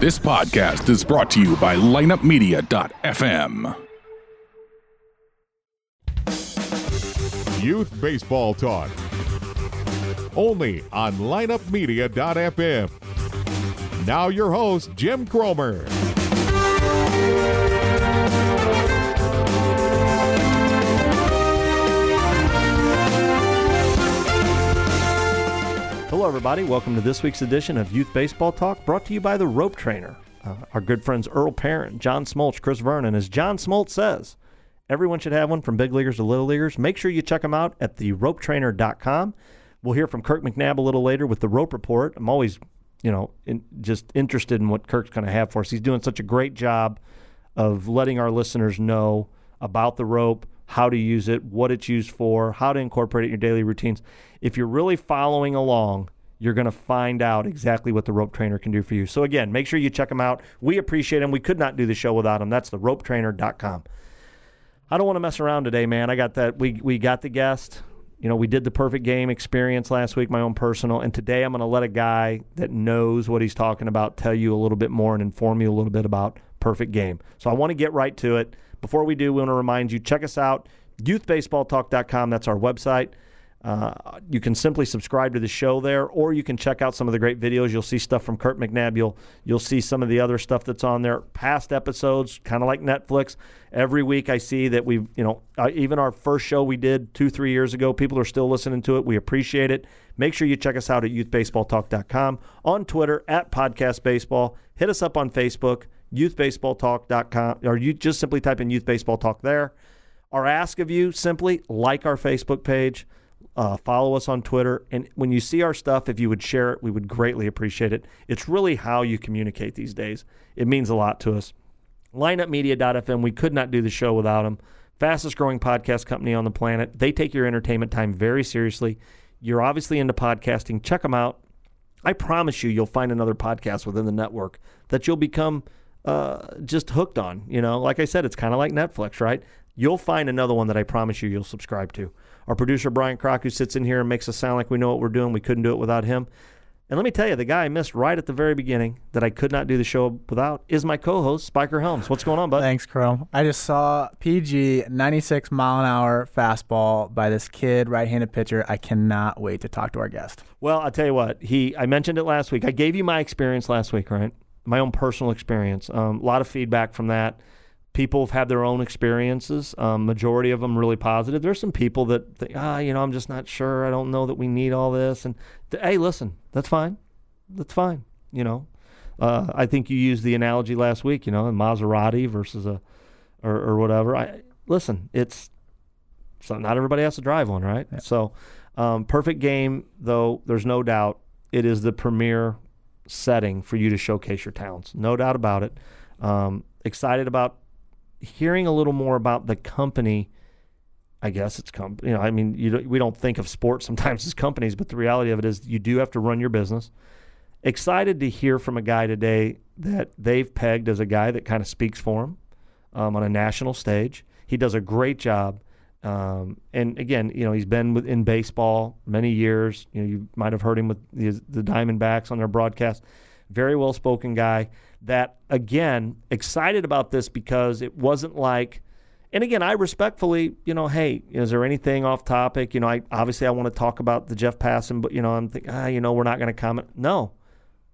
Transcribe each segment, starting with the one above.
This podcast is brought to you by lineupmedia.fm. Youth Baseball Talk. Only on lineupmedia.fm. Now your host, Jim Cromer. Hello, everybody. Welcome to this week's edition of Youth Baseball Talk, brought to you by the Rope Trainer. Uh, our good friends Earl Parent, John Smoltz, Chris Vernon. As John Smoltz says, everyone should have one from big leaguers to little leaguers. Make sure you check them out at theropetrainer.com. We'll hear from Kirk McNabb a little later with the Rope Report. I'm always, you know, in, just interested in what Kirk's going to have for us. He's doing such a great job of letting our listeners know about the rope, how to use it, what it's used for, how to incorporate it in your daily routines. If you're really following along, you're going to find out exactly what the rope trainer can do for you. So again, make sure you check them out. We appreciate them. We could not do the show without them. That's the ropetrainer.com. I don't want to mess around today, man. I got that we we got the guest. You know, we did the perfect game experience last week, my own personal, and today I'm going to let a guy that knows what he's talking about tell you a little bit more and inform you a little bit about perfect game. So I want to get right to it. Before we do, we want to remind you check us out youthbaseballtalk.com. That's our website. Uh, you can simply subscribe to the show there, or you can check out some of the great videos. You'll see stuff from Kurt McNabb. You'll you'll see some of the other stuff that's on there. Past episodes, kind of like Netflix. Every week, I see that we've you know uh, even our first show we did two three years ago. People are still listening to it. We appreciate it. Make sure you check us out at youthbaseballtalk.com on Twitter at Podcast Baseball. Hit us up on Facebook, youthbaseballtalk.com, or you just simply type in Youth Baseball Talk there. Our ask of you simply like our Facebook page. Uh, follow us on Twitter. And when you see our stuff, if you would share it, we would greatly appreciate it. It's really how you communicate these days. It means a lot to us. LineUpMedia.fm, we could not do the show without them. Fastest growing podcast company on the planet. They take your entertainment time very seriously. You're obviously into podcasting. Check them out. I promise you, you'll find another podcast within the network that you'll become uh, just hooked on. You know, like I said, it's kind of like Netflix, right? You'll find another one that I promise you you'll subscribe to. Our producer, Brian Crock, who sits in here and makes us sound like we know what we're doing, we couldn't do it without him. And let me tell you, the guy I missed right at the very beginning that I could not do the show without is my co host, Spiker Helms. What's going on, bud? Thanks, Chrome. I just saw PG 96 mile an hour fastball by this kid, right handed pitcher. I cannot wait to talk to our guest. Well, I'll tell you what, he I mentioned it last week. I gave you my experience last week, right? My own personal experience. Um, a lot of feedback from that people have had their own experiences. Um, majority of them really positive. There's some people that think, ah, you know, I'm just not sure. I don't know that we need all this. And th- hey, listen, that's fine. That's fine. You know, uh, I think you used the analogy last week. You know, a Maserati versus a or, or whatever. I listen. It's so not everybody has to drive one, right? Yeah. So, um, perfect game though. There's no doubt it is the premier setting for you to showcase your talents. No doubt about it. Um, excited about hearing a little more about the company. I guess it's com- you know I mean you we don't think of sports sometimes as companies, but the reality of it is you do have to run your business. Excited to hear from a guy today that they've pegged as a guy that kind of speaks for them um, on a national stage. He does a great job. Um, and again, you know, he's been with, in baseball many years. You know, you might have heard him with the, the Diamondbacks on their broadcast. Very well spoken guy that, again, excited about this because it wasn't like, and again, I respectfully, you know, hey, is there anything off topic? You know, I obviously I want to talk about the Jeff Passan, but you know, I'm thinking, ah, you know, we're not going to comment. No,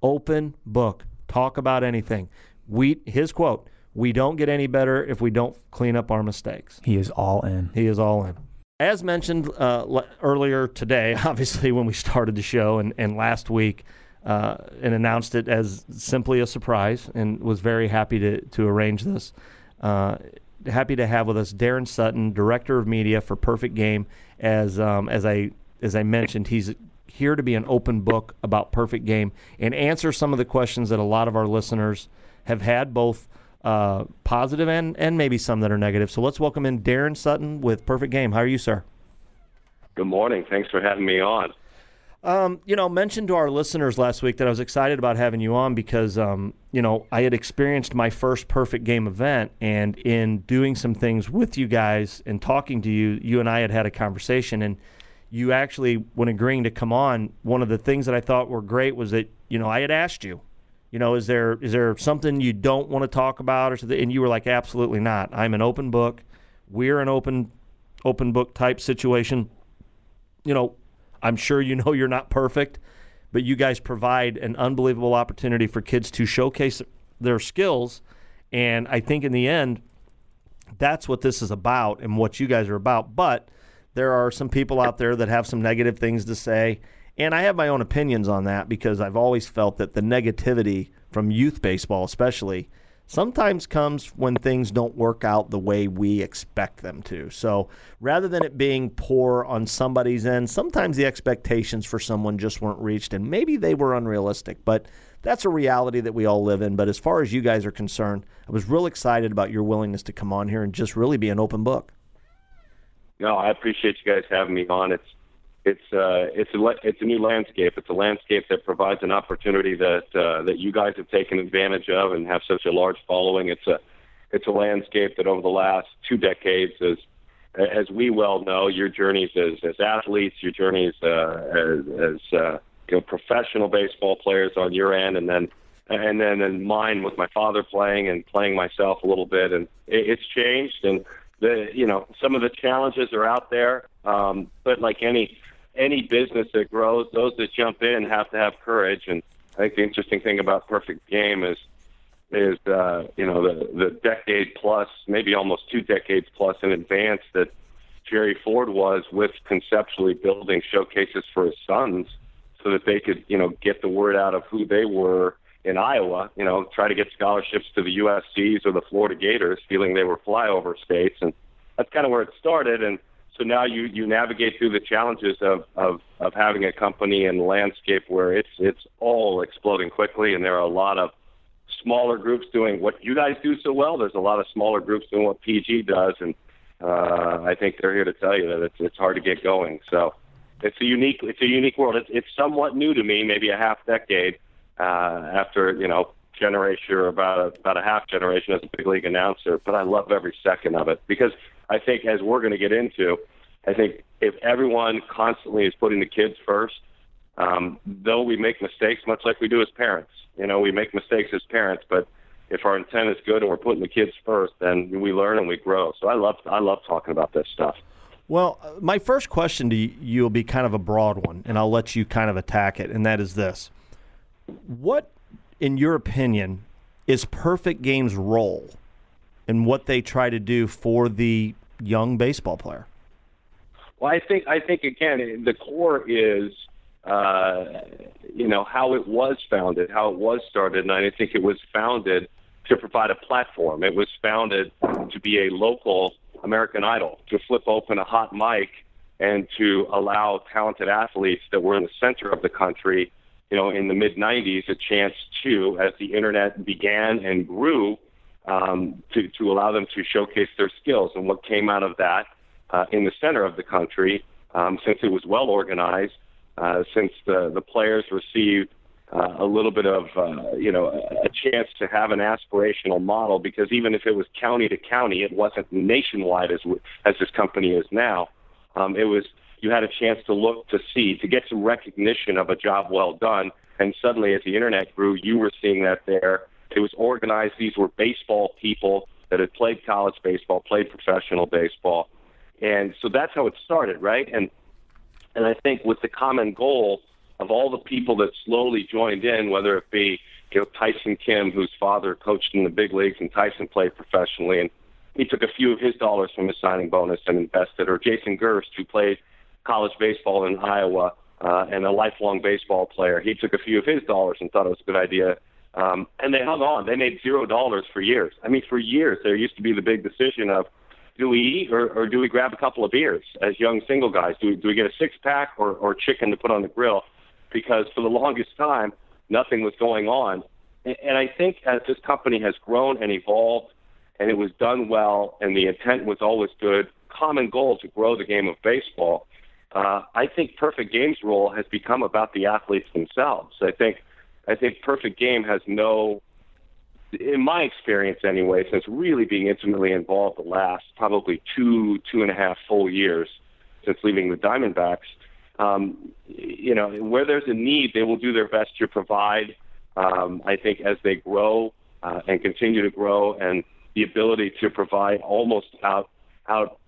open book, talk about anything. We, his quote, we don't get any better if we don't clean up our mistakes. He is all in. He is all in. As mentioned uh, earlier today, obviously when we started the show and, and last week, uh, and announced it as simply a surprise and was very happy to, to arrange this. Uh, happy to have with us Daron Sutton, Director of Media for Perfect Game. As, um, as, I, as I mentioned, he's here to be an open book about Perfect Game and answer some of the questions that a lot of our listeners have had, both uh, positive and, and maybe some that are negative. So let's welcome in Daron Sutton with Perfect Game. How are you, sir? Good morning. Thanks for having me on. Um, you know, mentioned to our listeners last week that I was excited about having you on because, um, you know, I had experienced my first perfect game event, and in doing some things with you guys and talking to you, you and I had had a conversation, and you actually, when agreeing to come on, one of the things that I thought were great was that, you know, I had asked you, you know, is there is there something you don't want to talk about or something? And you were like, absolutely not. I'm an open book. We're an open open book type situation. You know, I'm sure you know you're not perfect, but you guys provide an unbelievable opportunity for kids to showcase their skills. And I think in the end, that's what this is about and what you guys are about. But there are some people out there that have some negative things to say. And I have my own opinions on that because I've always felt that the negativity from youth baseball, especially, sometimes comes when things don't work out the way we expect them to. So rather than it being poor on somebody's end, sometimes the expectations for someone just weren't reached and maybe they were unrealistic. But that's a reality that we all live in. But as far as you guys are concerned, I was real excited about your willingness to come on here and just really be an open book. No, I appreciate you guys having me on. It's it's uh, it's a it's a new landscape. It's a landscape that provides an opportunity that uh, that you guys have taken advantage of and have such a large following. It's a it's a landscape that over the last two decades, as as we well know, your journeys as as athletes, your journeys uh, as, as uh, you know professional baseball players on your end, and then and then in mine with my father playing and playing myself a little bit, and it, it's changed and the you know some of the challenges are out there, um, but like any any business that grows, those that jump in have to have courage. And I think the interesting thing about Perfect Game is is uh, you know the the decade plus, maybe almost two decades plus in advance that Jerry Ford was with conceptually building showcases for his sons so that they could you know get the word out of who they were in Iowa, you know, try to get scholarships to the USC's or the Florida Gators, feeling they were flyover states, and that's kind of where it started. And so now you you navigate through the challenges of of of having a company and landscape where it's it's all exploding quickly, and there are a lot of smaller groups doing what you guys do so well. There's a lot of smaller groups doing what PG does, and uh, I think they're here to tell you that it's it's hard to get going. So it's a unique it's a unique world. It's it's somewhat new to me, maybe a half decade uh, after you know generation or about a, about a half generation as a big league announcer. But I love every second of it because I think as we're going to get into, I think if everyone constantly is putting the kids first, um, though we make mistakes, much like we do as parents. You know, we make mistakes as parents, but if our intent is good and we're putting the kids first, then we learn and we grow. So I love I love talking about this stuff. Well, uh, my first question to you will be kind of a broad one, and I'll let you kind of attack it, and that is this: what, in your opinion, is Perfect Game's role in what they try to do for the young baseball player? Well, I think I think again the core is uh, you know how it was founded, how it was started, and I think it was founded to provide a platform. It was founded to be a local American Idol, to flip open a hot mic and to allow talented athletes that were in the center of the country you know, in the mid 90s, a chance to, as the internet began and grew, um, to, to allow them to showcase their skills. And what came out of that uh, in the center of the country, um, since it was well organized, uh, since the, the players received uh, a little bit of, uh, you know, a, chance to have an aspirational model, because even if it was county to county, it wasn't nationwide as, as this company is now. Um, it was you had a chance to look to see, to get some recognition of a job well done. And suddenly, as the internet grew, you were seeing that there. It was organized. These were baseball people that had played college baseball, played professional baseball. And so that's how it started, right? And and I think with the common goal of all the people that slowly joined in, whether it be you know Tyson Kimm, whose father coached in the big leagues, and Tyson played professionally, and he took a few of his dollars from his signing bonus and invested, or Jason Gerst, who played college baseball in Iowa uh, and a lifelong baseball player. He took a few of his dollars and thought it was a good idea. Um, and they hung on. They made zero dollars for years. I mean, for years, there used to be the big decision of do we eat or, or do we grab a couple of beers as young single guys? Do we, do we get a six pack or, or chicken to put on the grill? Because for the longest time, nothing was going on. And, and I think as this company has grown and evolved and it was done well and the intent was always good, common goal to grow the game of baseball, uh, I think Perfect Game's role has become about the athletes themselves. I think I think Perfect Game has no, in my experience anyway, since really being intimately involved the last probably two two and a half full years since leaving the Diamondbacks. Um, you know, where there's a need, they will do their best to provide Um, I think as they grow uh, and continue to grow, and the ability to provide almost out out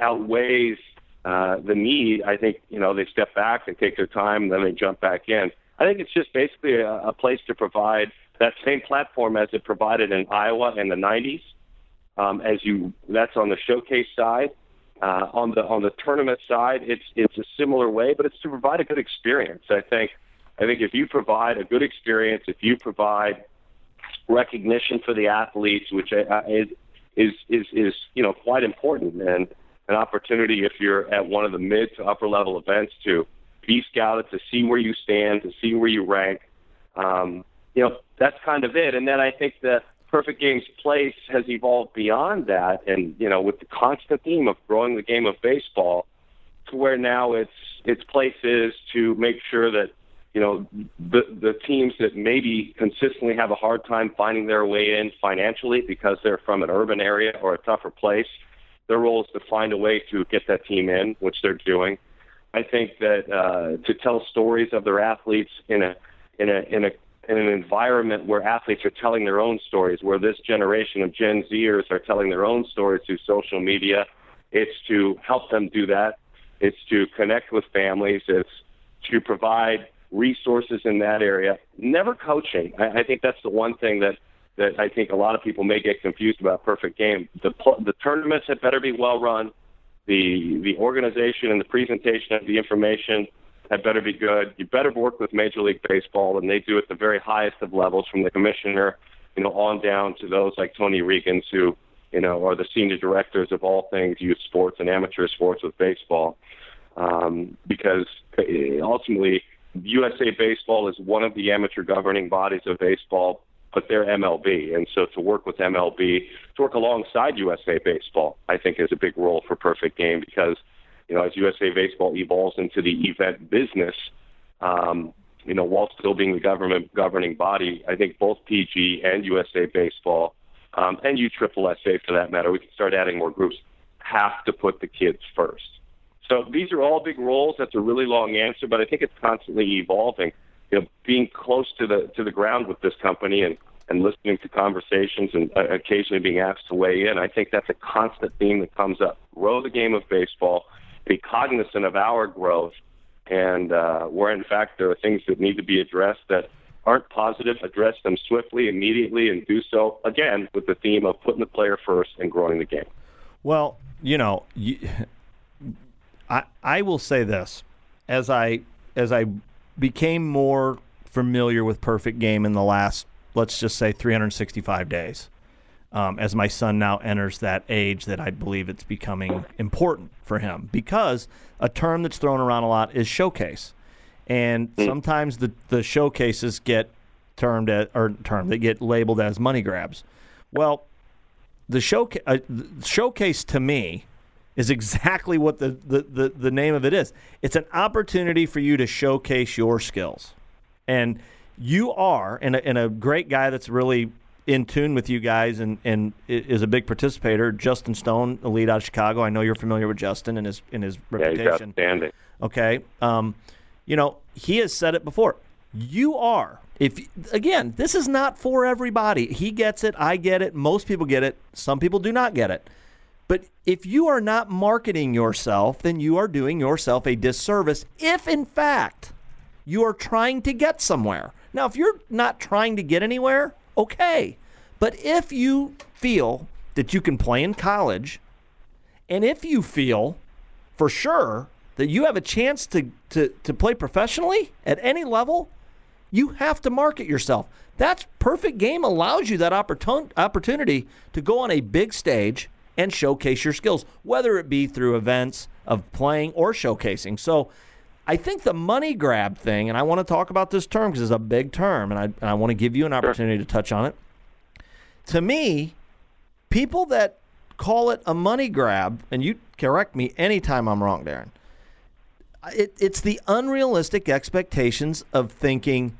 outweighs uh, the need. I think you know they step back, they take their time, then they jump back in. I think it's just basically a, a place to provide that same platform as it provided in Iowa in the 90s. Um, as you, that's on the showcase side. Uh, on the on the tournament side, it's it's a similar way, but it's to provide a good experience. I think I think if you provide a good experience, if you provide recognition for the athletes, which uh, is is is is you know quite important, and an opportunity if you're at one of the mid to upper level events to be scouted, to see where you stand, to see where you rank. Um, you know, that's kind of it. And then I think the Perfect Game's place has evolved beyond that, and you know, with the constant theme of growing the game of baseball, to where now its its place is to make sure that you know the the teams that maybe consistently have a hard time finding their way in financially because they're from an urban area or a tougher place. Their role is to find a way to get that team in, which they're doing. I think that uh, to tell stories of their athletes in a in a in a in an environment where athletes are telling their own stories, where this generation of Gen Zers are telling their own stories through social media, it's to help them do that. It's to connect with families. It's to provide resources in that area. Never coaching. I, I think that's the one thing that that I think a lot of people may get confused about. Perfect game. The the tournaments had better be well run. The the organization and the presentation of the information had better be good. You better work with Major League Baseball, and they do at the very highest of levels, from the commissioner, you know, on down to those like Tony Reagins, who, you know, are the senior directors of all things youth sports and amateur sports with baseball. Um, because uh, ultimately, USA Baseball is one of the amateur governing bodies of baseball, but they're MLB, and so to work with MLB, to work alongside USA Baseball, I think is a big role for Perfect Game because you know, as USA Baseball evolves into the event business, um, you know, while still being the government governing body, I think both PG and USA Baseball um, and USSSA for that matter, we can start adding more groups, have to put the kids first. So these are all big roles. That's a really long answer, but I think it's constantly evolving. You know, being close to the to the ground with this company and and listening to conversations and uh, occasionally being asked to weigh in, I think that's a constant theme that comes up. Grow the game of baseball be cognizant of our growth and uh, where in fact there are things that need to be addressed that aren't positive, address them swiftly, immediately, and do so again with the theme of putting the player first and growing the game. Well, you know, you, I I will say this as I as I became more familiar with Perfect Game in the last let's just say 365 days um, as my son now enters that age that I believe it's becoming important for him because a term that's thrown around a lot is showcase. And hmm. sometimes the, the showcases get termed as, or termed, they get labeled as money grabs. Well, the, showca- uh, the showcase to me is exactly what the, the, the, the name of it is. It's an opportunity for you to showcase your skills. And you are, and a, and a great guy that's really in tune with you guys and, and is a big participator. Justin Stone, the lead out of Chicago. I know you're familiar with Justin and his in his reputation. Yeah, he's outstanding. Okay, um, you know he has said it before. You are if again, this is not for everybody. He gets it. I get it. Most people get it. Some people do not get it. But if you are not marketing yourself, then you are doing yourself a disservice. If in fact you are trying to get somewhere. Now, if you're not trying to get anywhere, okay. But if you feel that you can play in college, and if you feel for sure that you have a chance to, to, to play professionally at any level, you have to market yourself. That's perfect game allows you that opportun- opportunity to go on a big stage and showcase your skills, whether it be through events of playing or showcasing. So I think the money grab thing, and I want to talk about this term because it's a big term, and I, and I want to give you an opportunity sure. to touch on it. To me, people that call it a money grab, and you correct me anytime I'm wrong, Daron. It, it's the unrealistic expectations of thinking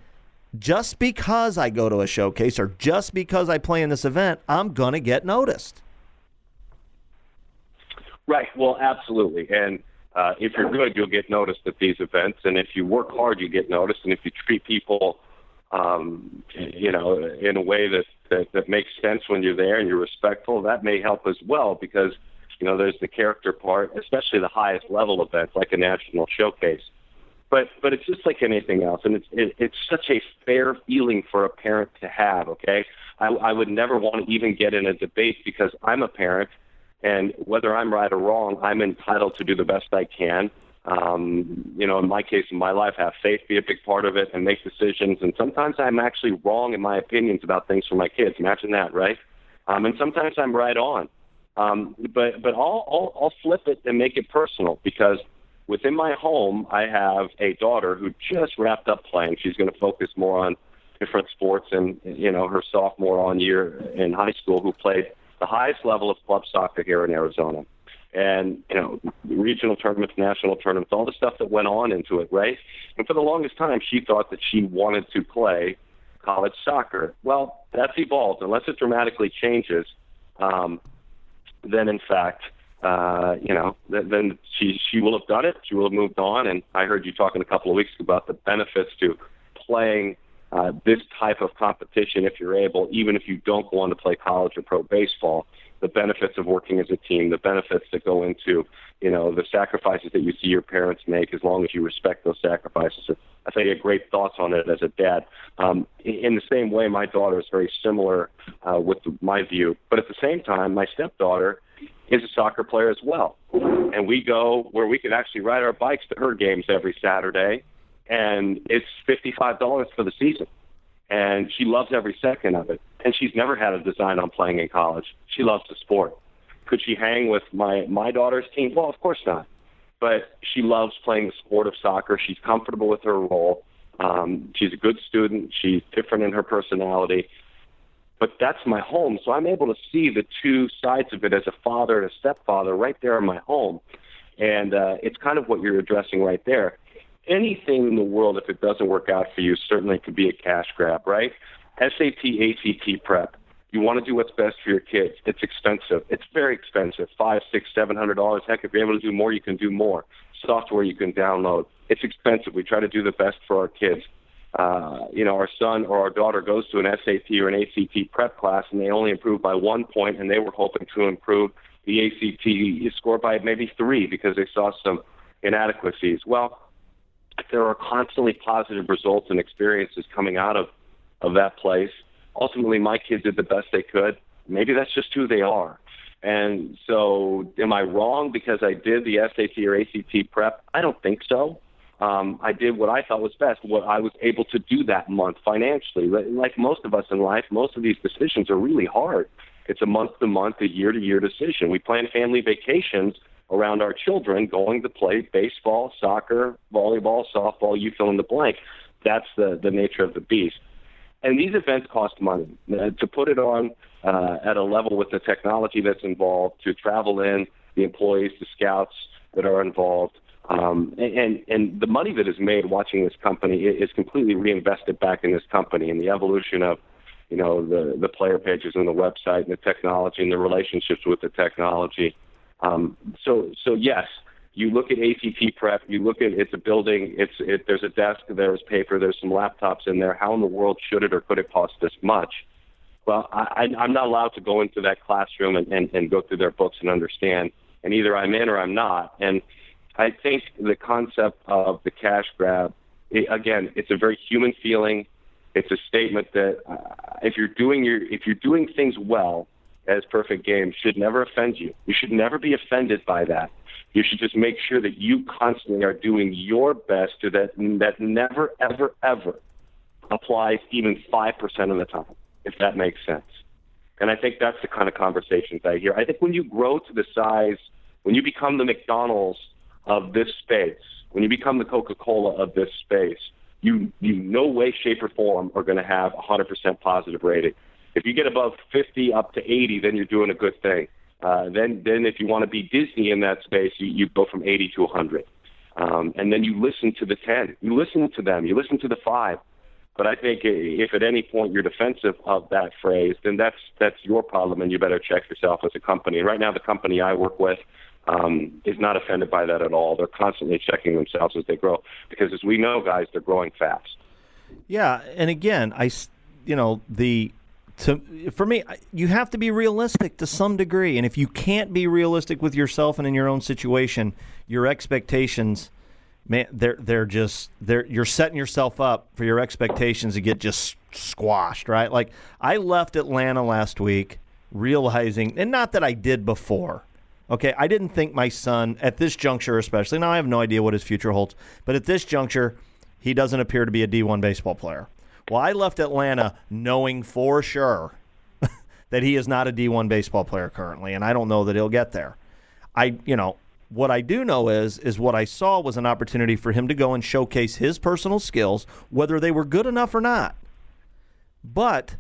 just because I go to a showcase or just because I play in this event, I'm going to get noticed. Right. Well, absolutely. And uh, if you're good, you'll get noticed at these events, and if you work hard, you get noticed. And if you treat people um, you know, in a way that, that that makes sense when you're there and you're respectful. That may help as well because you know there's the character part, especially the highest level events like a national showcase. But but it's just like anything else, and it's it, it's such a fair feeling for a parent to have. Okay, I, I would never want to even get in a debate because I'm a parent, and whether I'm right or wrong, I'm entitled to do the best I can um, you know, in my case, in my life, have faith be a big part of it and make decisions. And sometimes I'm actually wrong in my opinions about things for my kids. Imagine that, right? Um, and sometimes I'm right on. Um, but but I'll, I'll I'll flip it and make it personal because within my home I have a daughter who just wrapped up playing. She's going to focus more on different sports and you know her sophomore on year in high school who played the highest level of club soccer here in Arizona and you know regional tournaments, national tournaments, all the stuff that went on into it, right? And for the longest time, she thought that she wanted to play college soccer. Well, that's evolved. Unless it dramatically changes, um, then in fact, uh, you know, th- then she she will have done it. She will have moved on. And I heard you talking a couple of weeks ago about the benefits to playing uh, this type of competition if you're able, even if you don't go on to play college or pro baseball the benefits of working as a team, the benefits that go into, you know, the sacrifices that you see your parents make as long as you respect those sacrifices. I think you had great thoughts on it as a dad. Um, in the same way, my daughter is very similar uh, with my view, but at the same time, my stepdaughter is a soccer player as well. And we go where we can actually ride our bikes to her games every Saturday, and it's $55 for the season and she loves every second of it. And she's never had a design on playing in college. She loves the sport. Could she hang with my my daughter's team? Well, of course not. But she loves playing the sport of soccer. She's comfortable with her role. Um, she's a good student. She's different in her personality. But that's my home, so I'm able to see the two sides of it as a father and a stepfather right there in my home. And uh, it's kind of what you're addressing right there anything in the world, if it doesn't work out for you, certainly could be a cash grab, right? SAT, ACT prep. You want to do what's best for your kids. It's expensive. It's very expensive. Five, six, seven hundred dollars. Heck, if you're able to do more, you can do more. Software you can download. It's expensive. We try to do the best for our kids. Uh, you know, our son or our daughter goes to an SAT or an ACT prep class, and they only improve by one point, and they were hoping to improve the ACT score by maybe three because they saw some inadequacies. Well, there are constantly positive results and experiences coming out of of that place. Ultimately, my kids did the best they could. Maybe that's just who they are. And so, am I wrong because I did the SAT or ACT prep? I don't think so. Um, I did what I thought was best, what I was able to do that month financially. Like most of us in life, most of these decisions are really hard. It's a month to month, a year to year decision. We plan family vacations around our children going to play baseball, soccer, volleyball, softball, you fill in the blank. That's the, the nature of the beast. And these events cost money. Uh, to put it on uh, at a level with the technology that's involved, to travel in, the employees, the scouts that are involved, um, and, and the money that is made watching this company is completely reinvested back in this company and the evolution of you know the the player pages and the website and the technology and the relationships with the technology um, so, so yes, you look at ACT prep, you look at it's a building, it's it, there's a desk, there's paper, there's some laptops in there. How in the world should it or could it cost this much? Well, I, I'm not allowed to go into that classroom and, and, and go through their books and understand. And either I'm in or I'm not. And I think the concept of the cash grab, it, again, it's a very human feeling. It's a statement that uh, if you're doing your if you're doing things well, as perfect games should never offend you. You should never be offended by that. You should just make sure that you constantly are doing your best to that that never ever ever applies even five percent of the time, if that makes sense. And I think that's the kind of conversations I hear. I think when you grow to the size, when you become the McDonald's of this space, when you become the Coca-Cola of this space, you you no way, shape, or form are going to have a 100% positive rating. If you get above 50 up to 80, then you're doing a good thing. Uh, then, then if you want to be Disney in that space, you, you go from 80 to 100. Um, and then you listen to the 10. You listen to them. You listen to the five. But I think if at any point you're defensive of that phrase, then that's that's your problem, and you better check yourself as a company. Right now, the company I work with um, is not offended by that at all. They're constantly checking themselves as they grow, because as we know, guys, they're growing fast. Yeah, and again, I, you know, the to for me, you have to be realistic to some degree, and if you can't be realistic with yourself and in your own situation, your expectations, man, they're they're just they're you're setting yourself up for your expectations to get just squashed, right? Like I left Atlanta last week realizing, and not that I did before. Okay, I didn't think my son at this juncture, especially now, I have no idea what his future holds, but at this juncture, he doesn't appear to be a D1 baseball player. Well, I left Atlanta knowing for sure that he is not a D1 baseball player currently, and I don't know that he'll get there. I, you know, what I do know is is what I saw was an opportunity for him to go and showcase his personal skills, whether they were good enough or not. But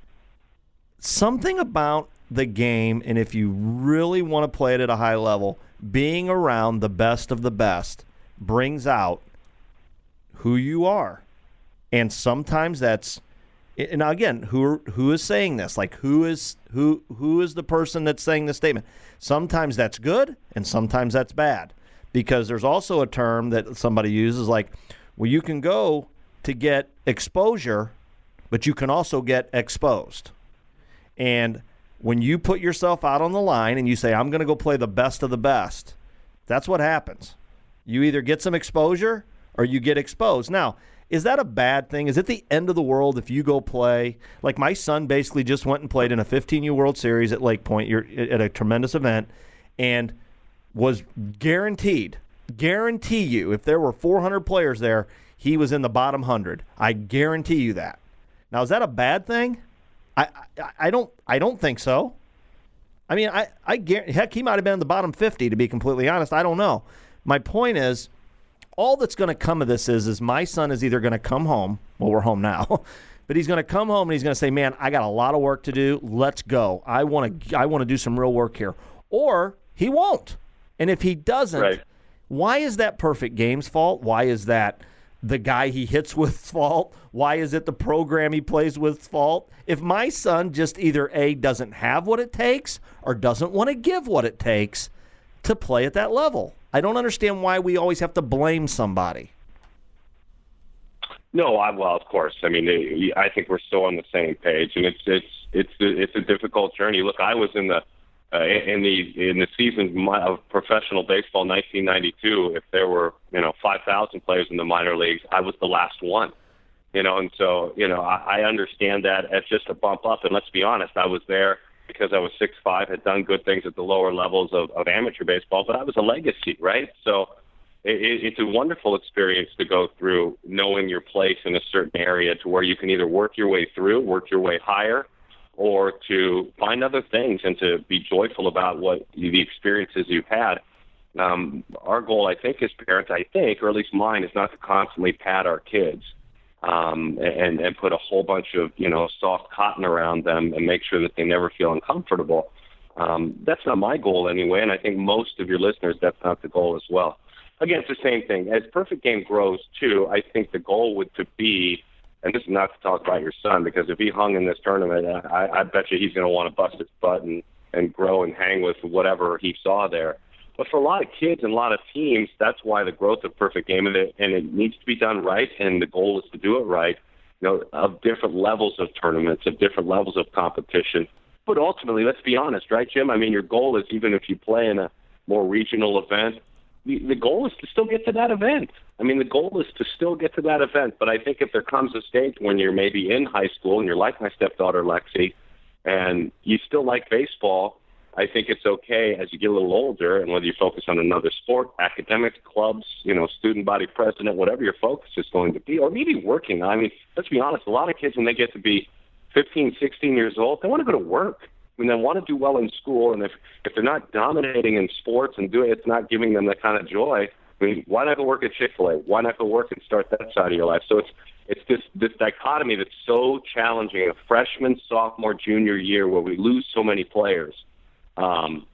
something about the game, and if you really want to play it at a high level, being around the best of the best brings out who you are. And sometimes that's and again, who who is saying this? Like who is who who is the person that's saying this statement? Sometimes that's good and sometimes that's bad. Because there's also a term that somebody uses like well you can go to get exposure, but you can also get exposed. And when you put yourself out on the line and you say, I'm going to go play the best of the best, that's what happens. You either get some exposure or you get exposed. Now, is that a bad thing? Is it the end of the world if you go play? Like my son basically just went and played in a 15U World Series at LakePoint at a tremendous event and was guaranteed, guarantee you, if there were 400 players there, he was in the bottom 100. I guarantee you that. Now, is that a bad thing? I, I, I don't I don't think so. I mean, I, I guarantee, heck, he might have been in the bottom 50 to be completely honest. I don't know. My point is, all that's going to come of this is, is my son is either going to come home. Well, we're home now, but he's going to come home and he's going to say, "Man, I got a lot of work to do. Let's go. I want to. I want to do some real work here." Or he won't. And if he doesn't, Right. why is that perfect game's fault? Why is that the guy he hits with fault? Why is it the program he plays with fault? If my son just either A doesn't have what it takes or doesn't want to give what it takes to play at that level. I don't understand why we always have to blame somebody. No, I, well, of course. I mean, eh, I think we're still on the same page, and it's it's it's it's a difficult journey. Look, I was in the uh, in the in the season of of professional baseball, 1992. If there were you know 5,000 players in the minor leagues, I was the last one. You know, and so you know, I, I understand that as just a bump up. And let's be honest, I was there because I was six five, had done good things at the lower levels of, of amateur baseball, but I was a legacy, right? So it, it- it's a wonderful experience to go through knowing your place in a certain area to where you can either work your way through, work your way higher, or to find other things and to be joyful about what the experiences you've had. Um, our goal, I think, as parents, I think, or at least mine, is not to constantly pat our kids um, and and put a whole bunch of you know soft cotton around them and make sure that they never feel uncomfortable. Um, that's not my goal anyway, and I think most of your listeners, that's not the goal as well. Again, it's the same thing. As Perfect Game grows too, I think the goal would to be, and this is not to talk about your son because if he hung in this tournament, I, I bet you he's going to want to bust his butt and and grow and hang with whatever he saw there. But for a lot of kids and a lot of teams, that's why the growth of Perfect Game and it, and it needs to be done right. And the goal is to do it right. You know, of different levels of tournaments, of different levels of competition. But ultimately, let's be honest, right, Jim? I mean, your goal is even if you play in a more regional event, the, the goal is to still get to that event. I mean, the goal is to still get to that event. But I think if there comes a stage when you're maybe in high school and you're like my stepdaughter Lexi, and you still like baseball, I think it's okay as you get a little older, and whether you focus on another sport, academics, clubs, you know, student body president, whatever your focus is going to be, or maybe working. I mean, let's be honest, a lot of kids when they get to be 15, 16 years old, they want to go to work. I mean, they want to do well in school, and if if they're not dominating in sports and doing it's not giving them that kind of joy. I mean, why not go work at Chick Fil A? Why not go work and start that side of your life? So it's it's this this dichotomy that's so challenging. A freshman, sophomore, junior year where we lose so many players. Um,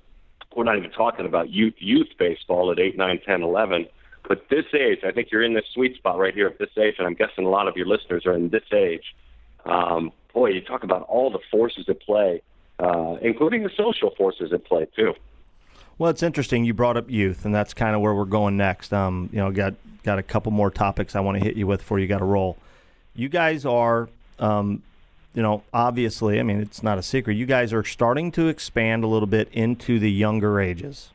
we're not even talking about youth youth baseball at eight, nine, ten, eleven. But this age, I think you're in this sweet spot right here at this age, and I'm guessing a lot of your listeners are in this age. Um, boy, you talk about all the forces at play, uh, including the social forces at play too. Well, it's interesting you brought up youth, and that's kind of where we're going next. Um, you know, got got a couple more topics I want to hit you with before you got to roll. you guys are, um, you know, obviously, I mean, it's not a secret. You guys are starting to expand a little bit into the younger ages.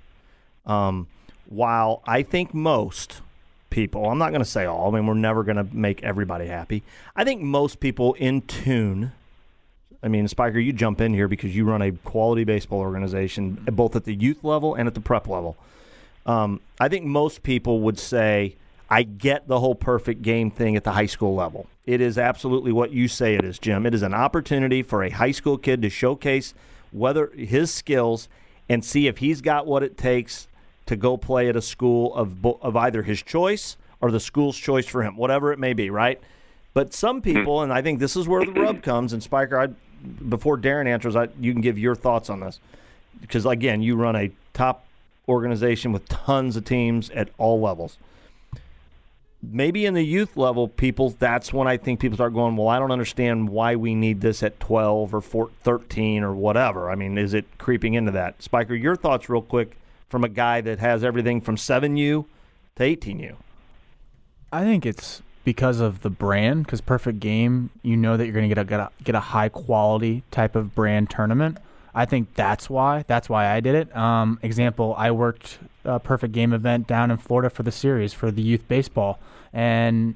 Um, while I think most people, I'm not going to say all, I mean, we're never going to make everybody happy. I think most people in tune. I mean, Spiker, you jump in here because you run a quality baseball organization, both at the youth level and at the prep level. Um, I think most people would say, I get the whole perfect game thing at the high school level. It is absolutely what you say it is, Jim. It is an opportunity for a high school kid to showcase whether his skills and see if he's got what it takes to go play at a school of of either his choice or the school's choice for him, whatever it may be, right? But some hmm. people, and I think this is where the rub comes. And Spiker, I, before Daron answers, I, you can give your thoughts on this because again, you run a top organization with tons of teams at all levels maybe in the youth level, people, that's when I think people start going, well, I don't understand why we need this at 12 or 14, 13 or whatever. I mean, is it creeping into that? Spiker, your thoughts, real quick, from a guy that has everything from 7U to 18U. I think it's because of the brand, because Perfect Game, you know that you're going to get a, get a get a high quality type of brand tournament. I think that's why. That's why I did it. Um, example: I worked a perfect game event down in Florida for the series for the youth baseball, and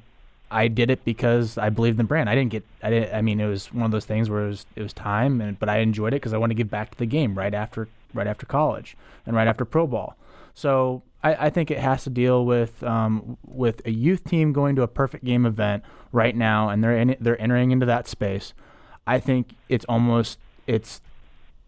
I did it because I believed in the brand. I didn't get. I didn't. I mean, it was one of those things where it was it was time, and but I enjoyed it because I wanted to give back to the game right after right after college and right after pro ball. So I, I think it has to deal with um, with a youth team going to a perfect game event right now, and they're in, they're entering into that space. I think it's almost it's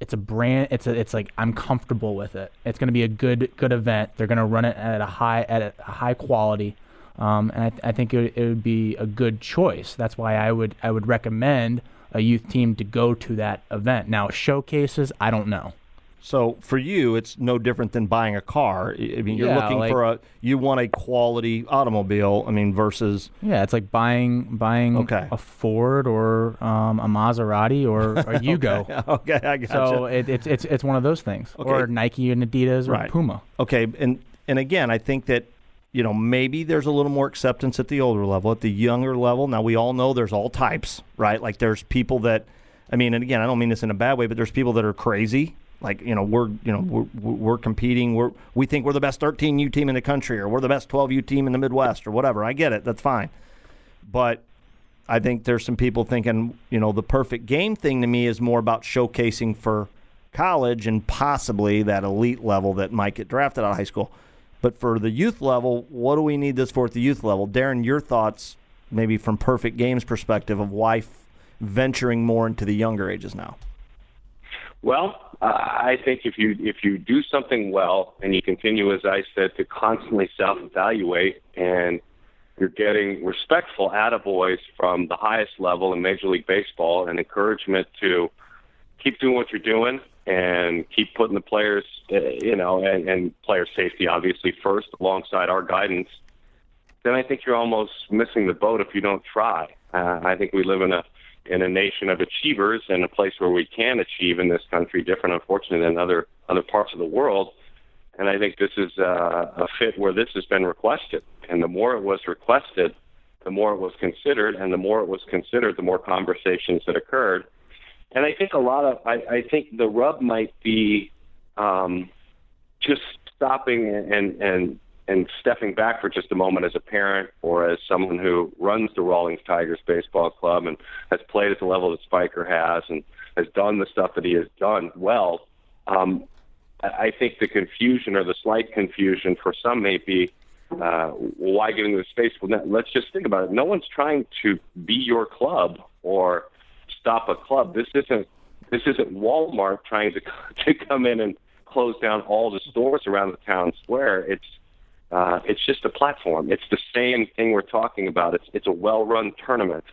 it's a brand it's a, it's like I'm comfortable with it. It's going to be a good good event. They're going to run it at a high at a high quality. Um, and I, th- I think it, it would be a good choice. That's why I would I would recommend a youth team to go to that event. Now showcases, I don't know. So for you, it's no different than buying a car. I mean, you're Yeah, looking like- for a you want a quality automobile. I mean, versus Yeah, it's like buying buying Okay. a Ford or um, a Maserati or a Yugo. okay, I gotcha. So it, it's it's it's one of those things, or Nike and Adidas or Right. Puma. Okay, and and again, I think that you know maybe there's a little more acceptance at the older level, at the younger level. Now we all know there's all types, right? Like there's people that, I mean, and again, I don't mean this in a bad way, but there's people that are crazy. Like you know, we're you know we're we're competing. We're we think we're the best 13U team in the country, or we're the best 12U team in the Midwest, or whatever. I get it. That's fine, but. I think there's some people thinking, you know, the perfect game thing to me is more about showcasing for college and possibly that elite level that might get drafted out of high school. But for the youth level, what do we need this for at the youth level? Daron, your thoughts, maybe from Perfect Games perspective, of why f- venturing more into the younger ages now? Well, I think if you if you do something well and you continue, as I said, to constantly self-evaluate and you're getting respectful attaboys from the highest level in Major League Baseball and encouragement to keep doing what you're doing and keep putting the players, uh, you know, and, and player safety obviously first alongside our guidance, then I think you're almost missing the boat if you don't try. Uh, I think we live in a in a nation of achievers and a place where we can achieve in this country, different, unfortunately, than other other parts of the world. And I think this is uh, a fit where this has been requested. And the more it was requested, the more it was considered, and the more it was considered, the more conversations that occurred. And I think a lot of, I, I think the rub might be um, just stopping and and and stepping back for just a moment as a parent or as someone who runs the Rawlings Tigers baseball club and has played at the level that Spiker has and has done the stuff that he has done well. Um, I think the confusion or the slight confusion for some may be uh, why give them the space? Well, let's just think about it. No one's trying to be your club or stop a club. This isn't this isn't Walmart trying to to come in and close down all the stores around the town square. It's uh, it's just a platform. It's the same thing we're talking about. It's it's a well-run tournament,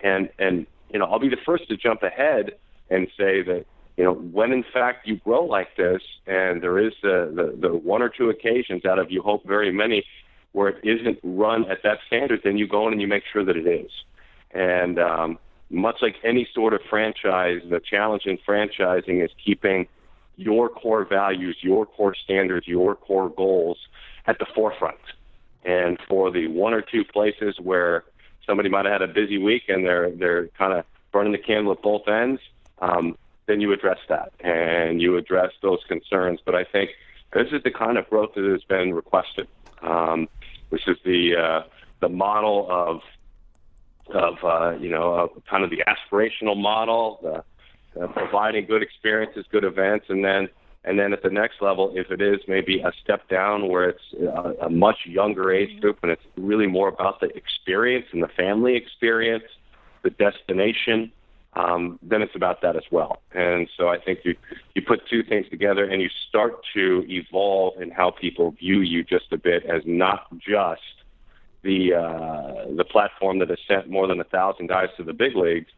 and and you know I'll be the first to jump ahead and say that you know when in fact you grow like this, and there is the the, the one or two occasions out of you hope very many where it isn't run at that standard, then you go in and you make sure that it is. And um, much like any sort of franchise, the challenge in franchising is keeping your core values, your core standards, your core goals at the forefront. And for the one or two places where somebody might have had a busy week and they're they're kind of burning the candle at both ends. Um, then you address that and you address those concerns. But I think this is the kind of growth that has been requested. Um, is the uh, the model of of uh, you know kind of the aspirational model, the, uh, providing good experiences, good events, and then and then at the next level, if it is maybe a step down where it's a, a much younger age group and it's really more about the experience and the family experience, the destination, um, then it's about that as well. And so I think you you put two things together and you start to evolve in how people view you just a bit as not just the uh, the platform that has sent more than a thousand guys to the big leagues,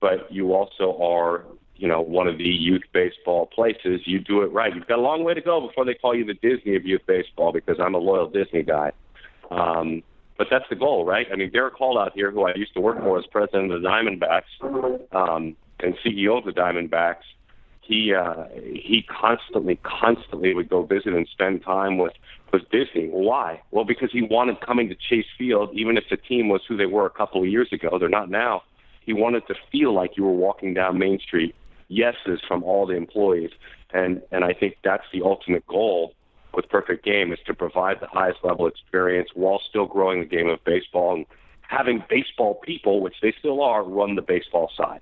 but you also are you know one of the youth baseball places. You do it right. You've got a long way to go before they call you the Disney of youth baseball because I'm a loyal Disney guy. Um, but that's the goal, right? I mean, Derrick Hall out here, who I used to work for as president of the Diamondbacks um, and CEO of the Diamondbacks, he uh, he constantly, constantly would go visit and spend time with with Disney. Why? Well, because he wanted coming to Chase Field, even if the team was who they were a couple of years ago, they're not now. He wanted to feel like you were walking down Main Street. Yeses from all the employees, and and I think that's the ultimate goal with Perfect Game is to provide the highest level experience while still growing the game of baseball and having baseball people, which they still are, run the baseball side.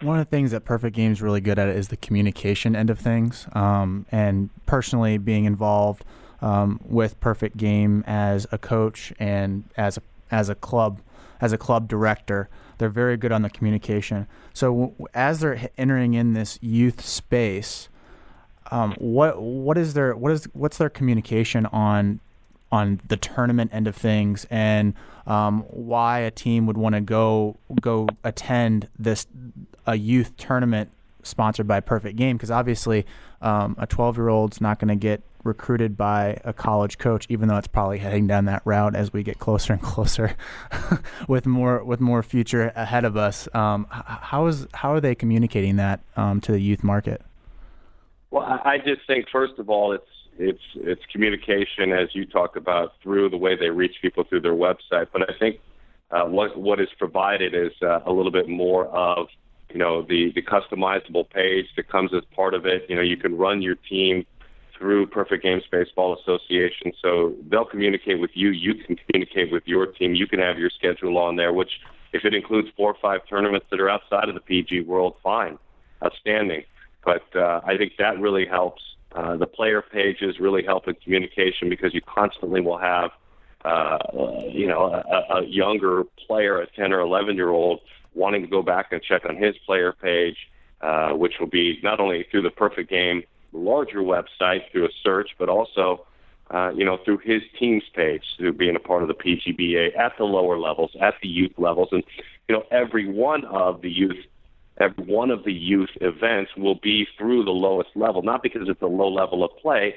One of the things that Perfect Game is really good at is the communication end of things. Um, and personally, being involved um, with Perfect Game as a coach and as a, as a club as a club director, they're very good on the communication. So as they're entering in this youth space, um, what what is their what is what's their communication on on the tournament end of things and um, why a team would want to go go attend this a youth tournament sponsored by Perfect Game because obviously um, a 12 year old's not going to get recruited by a college coach even though it's probably heading down that route as we get closer and closer with more with more future ahead of us um, how is how are they communicating that um, to the youth market well, I just think first of all, it's it's it's communication as you talk about through the way they reach people through their website. But I think uh, what what is provided is uh, a little bit more of you know the the customizable page that comes as part of it. You know, you can run your team through Perfect Games Baseball Association, so they'll communicate with you. You can communicate with your team. You can have your schedule on there, which if it includes four or five tournaments that are outside of the PG world, fine, outstanding. But uh, I think that really helps. Uh, the player pages really help in communication because you constantly will have, uh, you know, a, a younger player, a 10 or 11 year old, wanting to go back and check on his player page, uh, which will be not only through the Perfect Game larger website through a search, but also, uh, you know, through his team's page, through being a part of the PGBA at the lower levels, at the youth levels, and you know, every one of the youth every one of the youth events will be through the lowest level, not because it's a low level of play,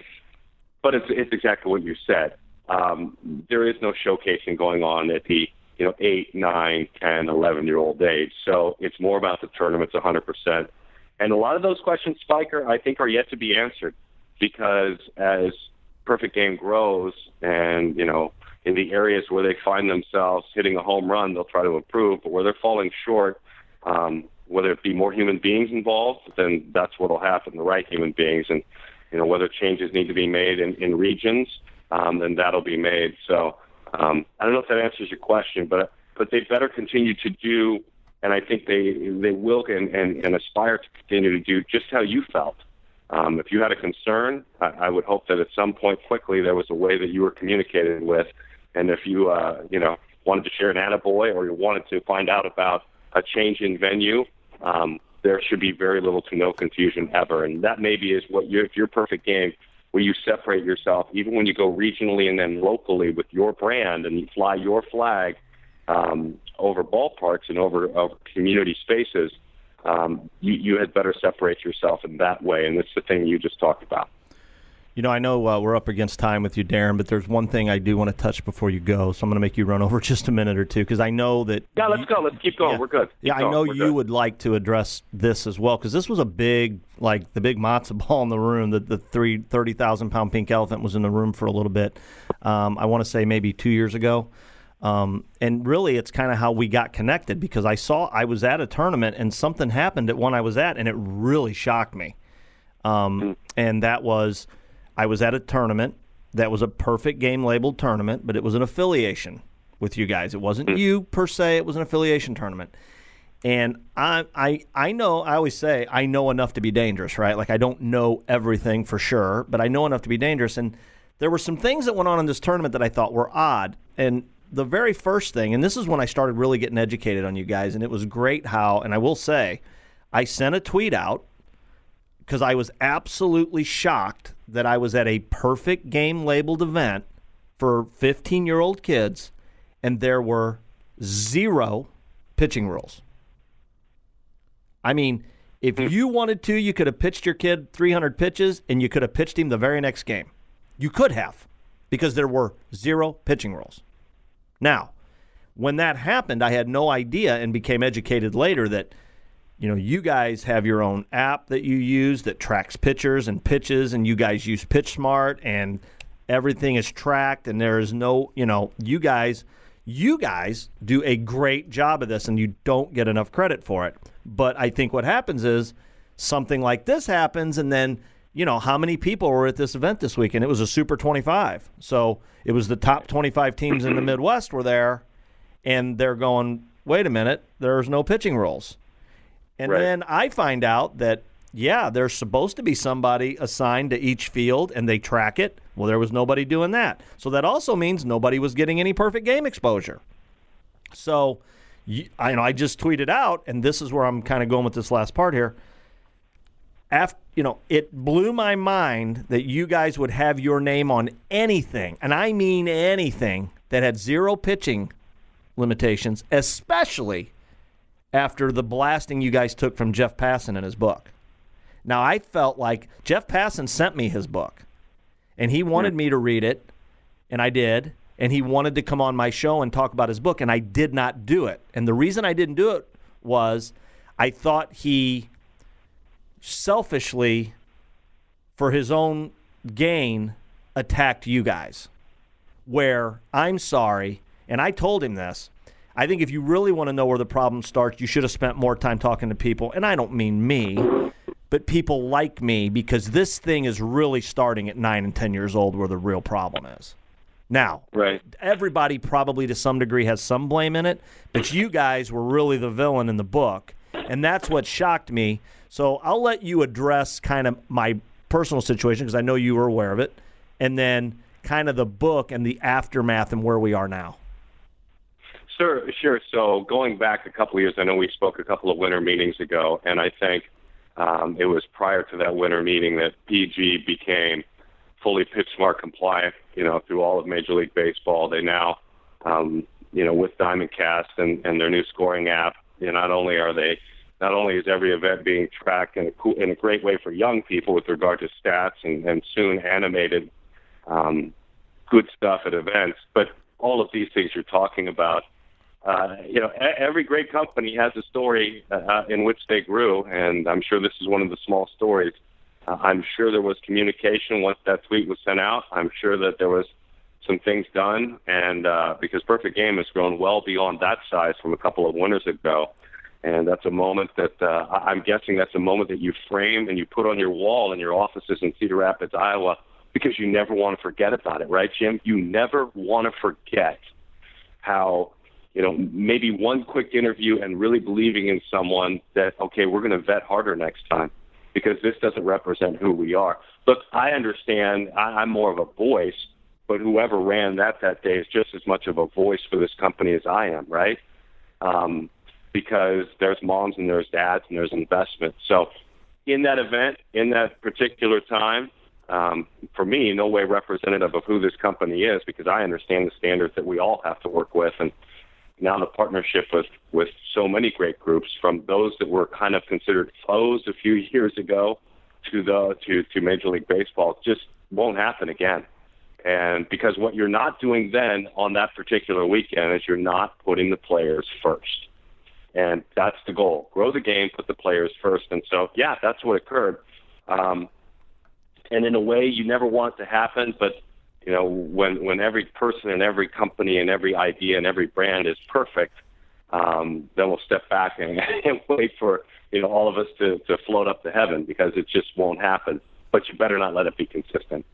but it's, it's exactly what you said. Um, there is no showcasing going on at the you know eight, nine, ten, eleven year old age. So it's more about the tournaments, 100%. And a lot of those questions, Spiker, I think are yet to be answered because as Perfect Game grows, and you know in the areas where they find themselves hitting a home run, they'll try to improve. But where they're falling short, um, whether it be more human beings involved, then that's what will happen, the right human beings. And, you know, whether changes need to be made in, in regions, um, then that'll be made. So um, I don't know if that answers your question, but but they better continue to do, and I think they they will and, and, and aspire to continue to do just how you felt. Um, if you had a concern, I, I would hope that at some point quickly there was a way that you were communicated with, and if you uh, you know wanted to share an attaboy or you wanted to find out about a change in venue, um, there should be very little to no confusion ever. And that maybe is what you, if your perfect game where you separate yourself, even when you go regionally and then locally with your brand and you fly your flag um, over ballparks and over, over community spaces, um, you, you had better separate yourself in that way. And it's the thing you just talked about. You know, I know uh, we're up against time with you, Daron, but there's one thing I do want to touch before you go. So I'm going to make you run over just a minute or two because I know that. Yeah, let's you, go. Let's keep going. Yeah, we're good. Keep yeah, going. I know we're you good. would like to address this as well because this was a big, like the big matzo ball in the room. The the three thirty thousand pound pink elephant was in the room for a little bit. Um, I want to say maybe two years ago. Um, and really, it's kind of how we got connected because I saw I was at a tournament and something happened at one I was at, and it really shocked me. Um, and that was I was at a tournament that was a perfect game labeled tournament, but it was an affiliation with you guys. It wasn't you per se; it was an affiliation tournament. And I, I, I know. I always say I know enough to be dangerous, right? Like I don't know everything for sure, but I know enough to be dangerous. And there were some things that went on in this tournament that I thought were odd. And the very first thing, and this is when I started really getting educated on you guys, and it was great how. And I will say, I sent a tweet out because I was absolutely shocked that I was at a perfect game labeled event for 15 year old kids, and there were zero pitching rules. I mean, if hmm. you wanted to, you could have pitched your kid 300 pitches and you could have pitched him the very next game. You could have because there were zero pitching rules. Now, when that happened, I had no idea and became educated later that you know, you guys have your own app that you use that tracks pitchers and pitches and you guys use PitchSmart and everything is tracked and there is no, you know, you guys you guys do a great job of this and you don't get enough credit for it. But I think what happens is something like this happens and then you know, how many people were at this event this weekend? It was a Super 25. So it was the top 25 teams in the Midwest were there, and they're going, wait a minute, there's no pitching rules. And Right. then I find out that, yeah, there's supposed to be somebody assigned to each field and they track it. Well, there was nobody doing that. So that also means nobody was getting any perfect game exposure. So, you, I you know I just tweeted out, and this is where I'm kind of going with this last part here. After you know, it blew my mind that you guys would have your name on anything, and I mean anything that had zero pitching limitations, especially after the blasting you guys took from Jeff Passan in his book. Now I felt like Jeff Passan sent me his book, and he wanted me to read it, and I did. And he wanted to come on my show and talk about his book, and I did not do it. And the reason I didn't do it was I thought he selfishly, for his own gain, attacked you guys. Where I'm sorry, and I told him this. I think if you really want to know where the problem starts, you should have spent more time talking to people. And I don't mean me, but people like me because this thing is really starting at nine and 10 years old where the real problem is. Now, Right. everybody probably to some degree has some blame in it, but you guys were really the villain in the book. And that's what shocked me. So I'll let you address kind of my personal situation because I know you were aware of it, and then kind of the book and the aftermath and where we are now. Sure, sure. So going back a couple of years, I know we spoke a couple of winter meetings ago, and I think um, it was prior to that winter meeting that PG became fully pitch smart compliant. You know, through all of Major League Baseball, they now, um, you know, with DiamondKast and, and their new scoring app, you know, not only are they, not only is every event being tracked in a cool, in a great way for young people with regard to stats and, and soon animated um, good stuff at events, but all of these things you're talking about uh, you know, every great company has a story uh, in which they grew, and I'm sure this is one of the small stories. Uh, I'm sure there was communication once that tweet was sent out. I'm sure that there was some things done, and uh, because Perfect Game has grown well beyond that size from a couple of winters ago, and that's a moment that uh, I'm guessing that's a moment that you frame and you put on your wall in your offices in Cedar Rapids, Iowa, because you never want to forget about it, right, Jim? You never want to forget how you know, maybe one quick interview and really believing in someone that, okay, we're going to vet harder next time because this doesn't represent who we are. Look, I understand I, I'm more of a voice, but whoever ran that that day is just as much of a voice for this company as I am, right? Um, because there's moms and there's dads and there's investment. So in that event, in that particular time, um, for me, no way representative of who this company is because I understand the standards that we all have to work with and now the partnership with with so many great groups from those that were kind of considered foes a few years ago to the to to Major League Baseball just won't happen again. And because what you're not doing then on that particular weekend is you're not putting the players first. And that's the goal. Grow the game, put the players first. And so, yeah, that's what occurred. Um, and in a way, you never want it to happen, but you know, when when every person and every company and every idea and every brand is perfect, um, then we'll step back and, and wait for you know all of us to to float up to heaven because it just won't happen. But you better not let it be consistent.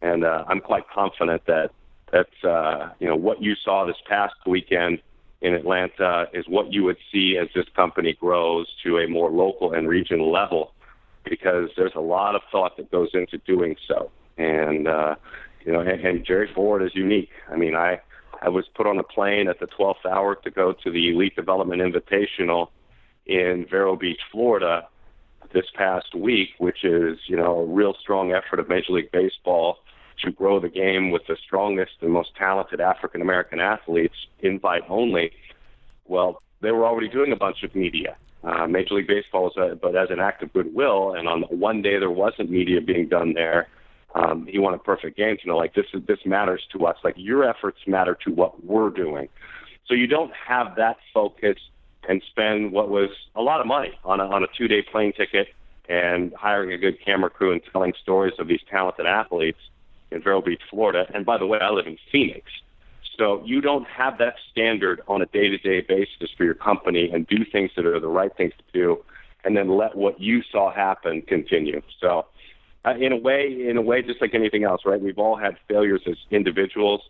And uh, I'm quite confident that that's uh, you know what you saw this past weekend in Atlanta is what you would see as this company grows to a more local and regional level, because there's a lot of thought that goes into doing so. And uh, you know, and, and Jerry Ford is unique. I mean, I I was put on a plane at the 12th hour to go to the Elite Development Invitational in Vero Beach, Florida, this past week, which is you know a real strong effort of Major League Baseball to grow the game with the strongest and most talented African American athletes, invite only. Well, they were already doing a bunch of media. Uh, Major League Baseball was, a, but as an act of goodwill, and on one day there wasn't media being done there. Um, he won a perfect game You know like this is this matters to us. Like your efforts matter to what we're doing. So you don't have that focus and spend what was a lot of money on a, on a two day plane ticket and hiring a good camera crew and telling stories of these talented athletes in Vero Beach, Florida. And by the way, I live in Phoenix. So you don't have that standard on a day-to-day basis for your company and do things that are the right things to do, and then let what you saw happen continue. So, uh, in a way, in a way, just like anything else, right? We've all had failures as individuals,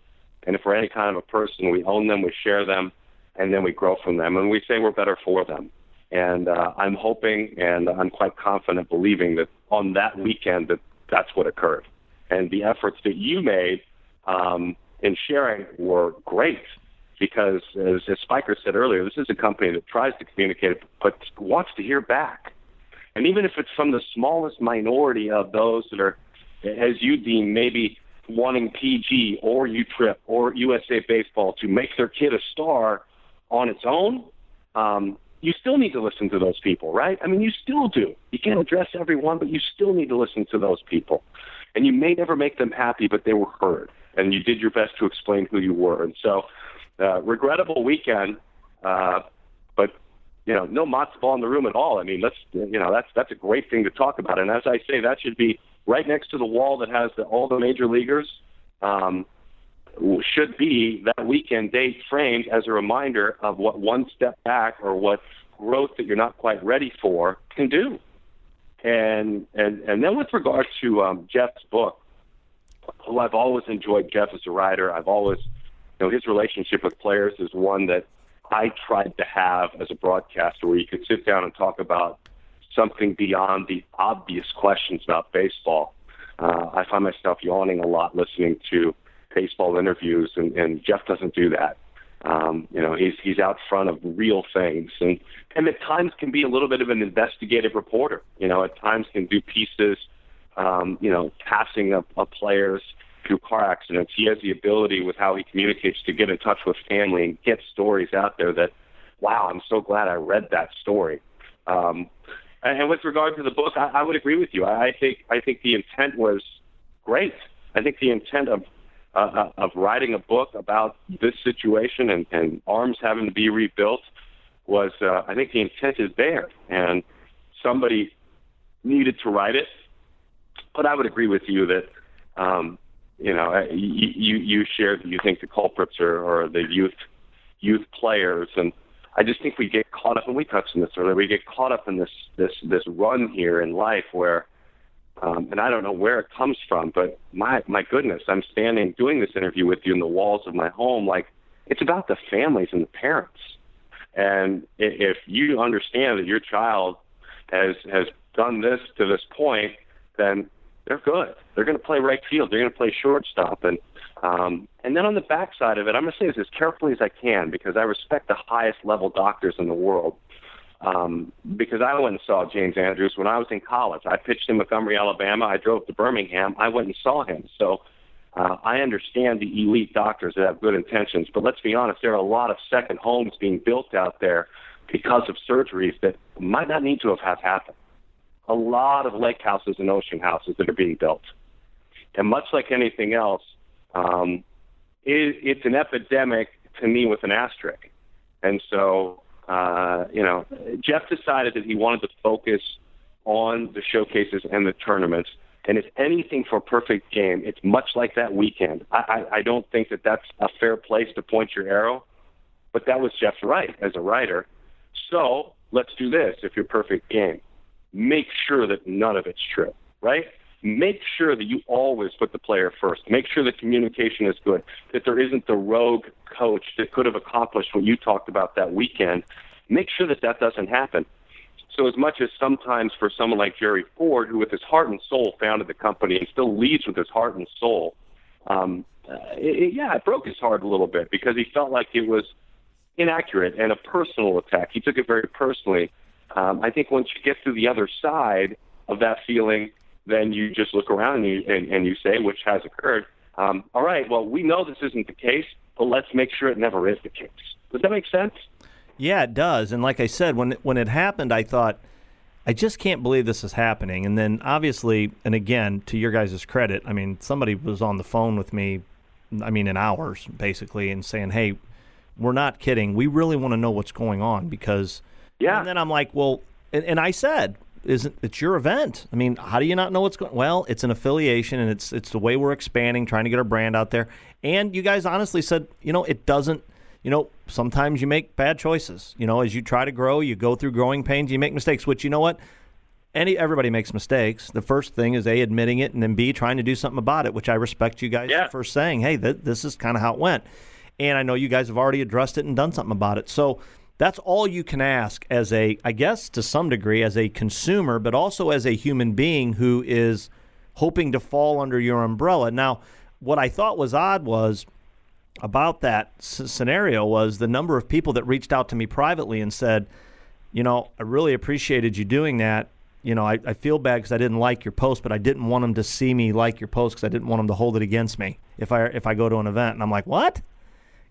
and if we're any kind of a person, we own them, we share them, and then we grow from them, and we say we're better for them. And uh, I'm hoping, and I'm quite confident, believing that on that weekend that that's what occurred and the efforts that you made um, in sharing were great because, as, as Spiker said earlier, this is a company that tries to communicate but wants to hear back. And even if it's from the smallest minority of those that are, as you deem, maybe wanting PG or U-Trip or USA Baseball to make their kid a star on its own, um, you still need to listen to those people, right? I mean, you still do. You can't address everyone, but you still need to listen to those people and you may never make them happy, but they were heard, and you did your best to explain who you were. And so, uh, regrettable weekend, uh, but you know, no matzo ball in the room at all. I mean, let's you know, that's that's a great thing to talk about. And as I say, that should be right next to the wall that has the, all the major leaguers. Um, should be that weekend date framed as a reminder of what one step back or what growth that you're not quite ready for can do. And and and then with regard to um, Jeff's book, who I've always enjoyed Jeff as a writer. I've always, you know, his relationship with players is one that I tried to have as a broadcaster, where you could sit down and talk about something beyond the obvious questions about baseball. Uh, I find myself yawning a lot listening to baseball interviews, and, and Jeff doesn't do that. Um, you know, he's he's out front of real things, and and at times can be a little bit of an investigative reporter. You know, at times can do pieces, um, you know, passing of, of players through car accidents. He has the ability with how he communicates to get in touch with family and get stories out there that, wow, I'm so glad I read that story. Um, and with regard to the book, I, I would agree with you. I, I think I think the intent was great. I think the intent of uh, of writing a book about this situation and, and arms having to be rebuilt was, uh, I think the intent is there, and somebody needed to write it. But I would agree with you that, um, you know, uh, you, you you that you think the culprits are, are the youth youth players, and I just think we get caught up, and we touched on this earlier. We get caught up in this this this run here in life where um, and I don't know where it comes from, but my my goodness, I'm standing doing this interview with you in the walls of my home. Like it's about the families and the parents. And if you understand that your child has has done this to this point, then they're good. They're going to play right field. They're going to play shortstop, and um, and then on the backside of it, I'm going to say this as carefully as I can because I respect the highest level doctors in the world um, because I went and saw James Andrews when I was in college. I pitched in Montgomery, Alabama. I drove to Birmingham. I went and saw him. So uh, I understand the elite doctors that have good intentions, but let's be honest, there are a lot of second homes being built out there because of surgeries that might not need to have, have happened. A lot of lake houses and ocean houses that are being built. And much like anything else, um, it, it's an epidemic to me with an asterisk. And so uh, you know, Jeff decided that he wanted to focus on the showcases and the tournaments And if anything for perfect game, it's much like that weekend. I, I, I don't think that that's a fair place to point your arrow, but that was Jeff's right as a writer. So let's do this. If you're perfect game, make sure that none of it's true, right? Make sure that you always put the player first. Make sure the communication is good, that there isn't the rogue coach that could have accomplished what you talked about that weekend. Make sure that that doesn't happen. So, as much as sometimes for someone like Jerry Ford, who with his heart and soul founded the company and still leads with his heart and soul, um, uh, it, yeah, it broke his heart a little bit because he felt like it was inaccurate and a personal attack. He took it very personally. Um, I think once you get to the other side of that feeling, then you just look around and you, and, and you say, which has occurred, um, all right, well, we know this isn't the case, but let's make sure it never is the case. Does that make sense? Yeah, it does. And like I said, when when it happened, I thought, I just can't believe this is happening. And then obviously, and again, to your guys' credit, I mean, somebody was on the phone with me, I mean, in hours basically, and saying, hey, we're not kidding. We really want to know what's going on because. Yeah. And then I'm like, well, and, and I said, isn't it's your event? I mean, how do you not know what's going? Well, it's an affiliation, and it's it's the way we're expanding, trying to get our brand out there. And you guys honestly said, you know, it doesn't you know, sometimes you make bad choices. You know, as you try to grow, you go through growing pains, you make mistakes, which you know what? Any everybody makes mistakes. The first thing is A admitting it and then B trying to do something about it, which I respect you guys yeah. for saying, "Hey, th- this is kind of how it went." And I know you guys have already addressed it and done something about it. So, that's all you can ask as a I guess to some degree as a consumer, but also as a human being who is hoping to fall under your umbrella. Now, what I thought was odd was about that s- scenario was the number of people that reached out to me privately and said, you know, I really appreciated you doing that. You know, I, I feel bad because I didn't like your post, but I didn't want them to see me like your post because I didn't want them to hold it against me if I if I go to an event. And I'm like, what?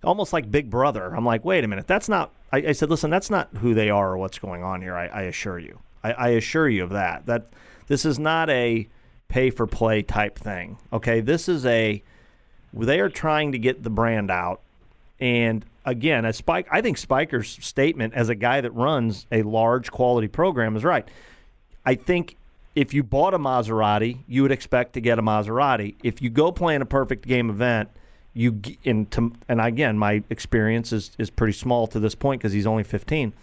Almost like Big Brother. I'm like, wait a minute, that's not. I, I said, listen, that's not who they are or what's going on here. I, I assure you. I, I assure you of that. That this is not a pay for play type thing. Okay, this is a they are trying to get the brand out. And again, as Spike, I think Spiker's statement as a guy that runs a large quality program is right. I think if you bought a Maserati, you would expect to get a Maserati. If you go play in a perfect game event, you and to, and again, my experience is is pretty small to this point because he's only 15.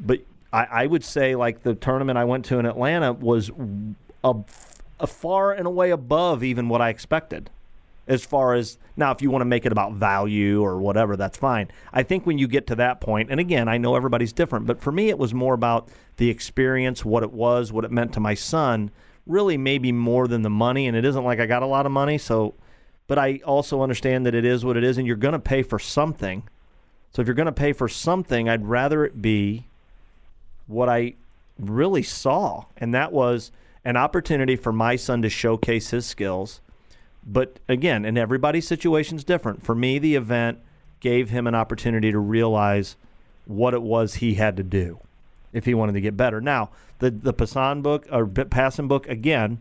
But I, I would say like the tournament I went to in Atlanta was a, a far and away above even what I expected as far as now if you want to make it about value or whatever that's fine i think when you get to that point and again i know everybody's different but for me it was more about the experience what it was what it meant to my son really maybe more than the money and it isn't like i got a lot of money so but i also understand that it is what it is and you're going to pay for something so if you're going to pay for something i'd rather it be what i really saw and that was an opportunity for my son to showcase his skills but again, and everybody's situation is different. For me, the event gave him an opportunity to realize what it was he had to do if he wanted to get better. Now, the the Passan book or Passan book again,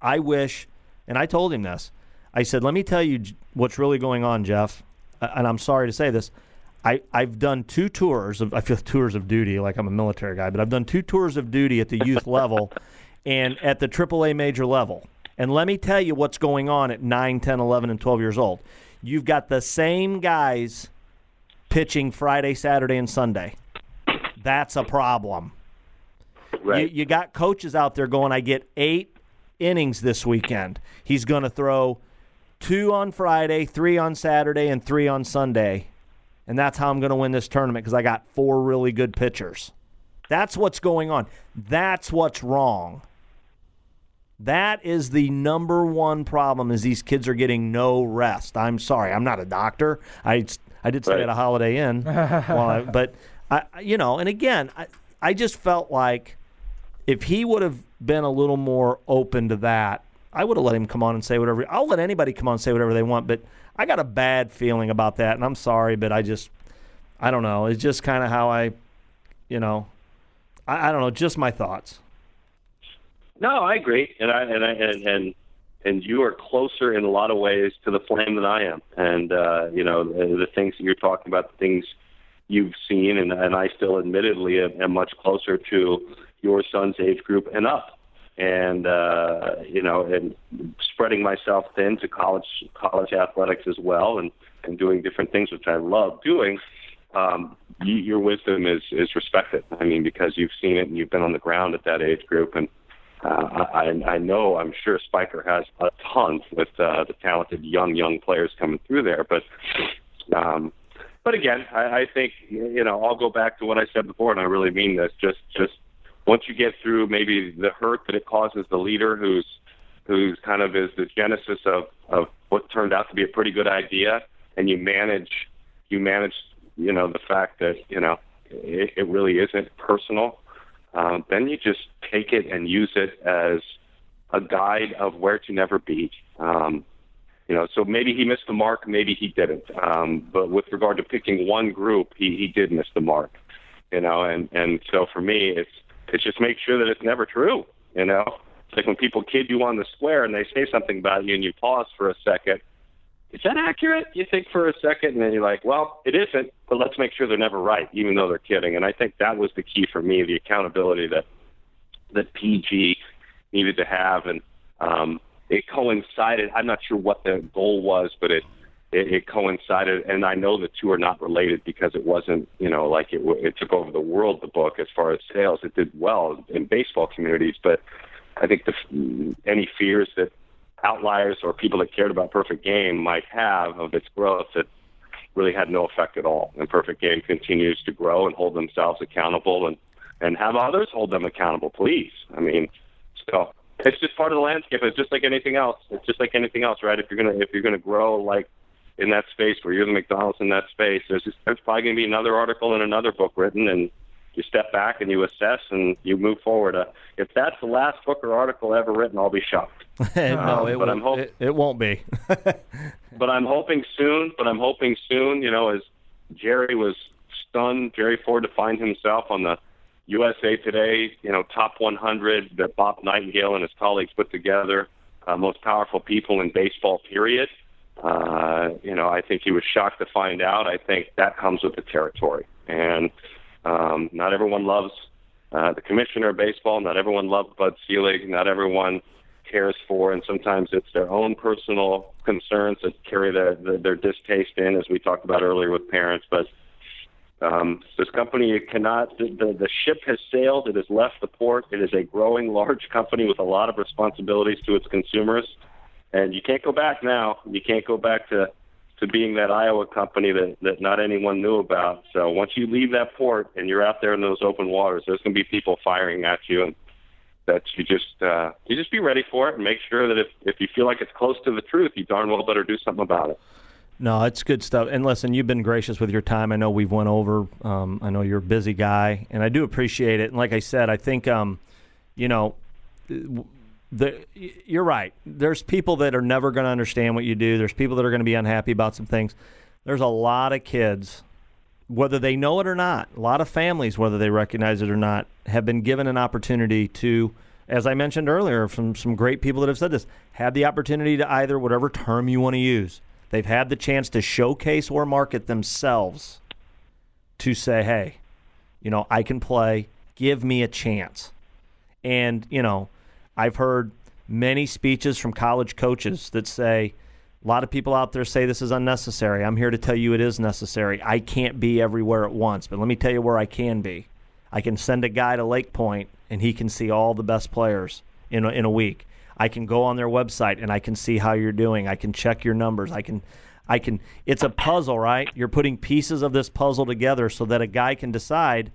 I wish, and I told him this. I said, "Let me tell you what's really going on, Jeff." And I'm sorry to say this. I, I've done two tours of I feel tours of duty like I'm a military guy, but I've done two tours of duty at the youth level and at the AAA major level. And let me tell you what's going on at 9, 10, 11, and 12 years old. You've got the same guys pitching Friday, Saturday, and Sunday. That's a problem. Right. You, you got coaches out there going, I get eight innings this weekend. He's going to throw two on Friday, three on Saturday, and three on Sunday. And that's how I'm going to win this tournament because I got four really good pitchers. That's what's going on. That's what's wrong. That is the number one problem is these kids are getting no rest. I'm sorry, I'm not a doctor. I, I did stay Right. at a Holiday Inn, while I, but I, you know, and again, I, I just felt like if he would have been a little more open to that, I would have let him come on and say whatever. I'll let anybody come on and say whatever they want, but I got a bad feeling about that, and I'm sorry, but I just, I don't know. It's just kind of how I, you know, I, I don't know. Just my thoughts. No, I agree, and I and I and and and you are closer in a lot of ways to the flame than I am. And uh, you know the, the things that you're talking about, the things you've seen, and and I still, admittedly, am, am much closer to your son's age group and up. And uh, you know, and spreading myself thin to college college athletics as well, and and doing different things which I love doing. Um, you, your wisdom is is respected. I mean, because you've seen it and you've been on the ground at that age group, and uh, I, I know I'm sure Spiker has a ton with uh, the talented young young players coming through there, but. Um, but again, I, I think you know I'll go back to what I said before, and I really mean this. Just just once you get through maybe the hurt that it causes the leader, who's who's kind of is the genesis of of what turned out to be a pretty good idea, and you manage you manage you know the fact that you know it, it really isn't personal. Um, then you just take it and use it as a guide of where to never be. Um, you know, so maybe he missed the mark, maybe he didn't. Um, but with regard to picking one group, he, he did miss the mark. You know, and and so for me, it's it's just make sure that it's never true. You know, it's like when people kid you on the square and they say something about you and you pause for a second. Is that accurate? You think for a second, and then you're like, well, it isn't, but let's make sure they're never right, even though they're kidding. And I think that was the key for me, the accountability that that PG needed to have, and um, it coincided. I'm not sure what the goal was, but it, it it coincided, and I know the two are not related because it wasn't, you know, like it it took over the world. The book, as far as sales, it did well in baseball communities, but I think the any fears that outliers or people that cared about Perfect Game might have of its growth that really had no effect at all. And Perfect Game continues to grow and hold themselves accountable and and have others hold them accountable, please. I mean, so it's just part of the landscape. It's just like anything else. It's just like anything else, right? If you're gonna if you're gonna grow like in that space where you're the McDonald's in that space, there's just, there's probably gonna be another article and another book written, and you step back and you assess and you move forward. Uh, if that's the last book or article ever written, I'll be shocked. no, Um, it, but won't, I'm hope- it, it won't be. but I'm hoping soon. But I'm hoping soon. You know, as Jerry was stunned, Jerry Ford to find himself on the USA Today, you know, top 100 that Bob Nightingale and his colleagues put together, uh, most powerful people in baseball. Period. Uh, you know, I think he was shocked to find out. I think that comes with the territory, and um, not everyone loves uh, the commissioner of baseball. Not everyone loves Bud Selig. Not everyone cares for, and sometimes it's their own personal concerns that carry their their, their distaste in, as we talked about earlier with parents. But um, this company cannot. The, the the ship has sailed. It has left the port. It is a growing, large company with a lot of responsibilities to its consumers, and you can't go back now. You can't go back to to being that Iowa company that, that not anyone knew about. So once you leave that port and you're out there in those open waters, there's going to be people firing at you, and that you just uh, you just be ready for it and make sure that if if you feel like it's close to the truth, you darn well better do something about it. No, it's good stuff. And listen, you've been gracious with your time. I know we've went over. Um, I know you're a busy guy, and I do appreciate it. And like I said, I think, um, you know, the, you're right. There's people that are never going to understand what you do. There's people that are going to be unhappy about some things. There's a lot of kids, whether they know it or not, a lot of families, whether they recognize it or not, have been given an opportunity to, as I mentioned earlier, from some great people that have said this, have the opportunity to either whatever term you want to use. They've had the chance to showcase or market themselves to say, hey, you know, I can play, give me a chance. And, you know, I've heard many speeches from college coaches that say, a lot of people out there say this is unnecessary. I'm here to tell you it is necessary. I can't be everywhere at once, but let me tell you where I can be. I can send a guy to LakePoint and he can see all the best players in a, in a week. I can go on their website and I can see how you're doing. I can check your numbers. I can I can it's a puzzle, right? You're putting pieces of this puzzle together so that a guy can decide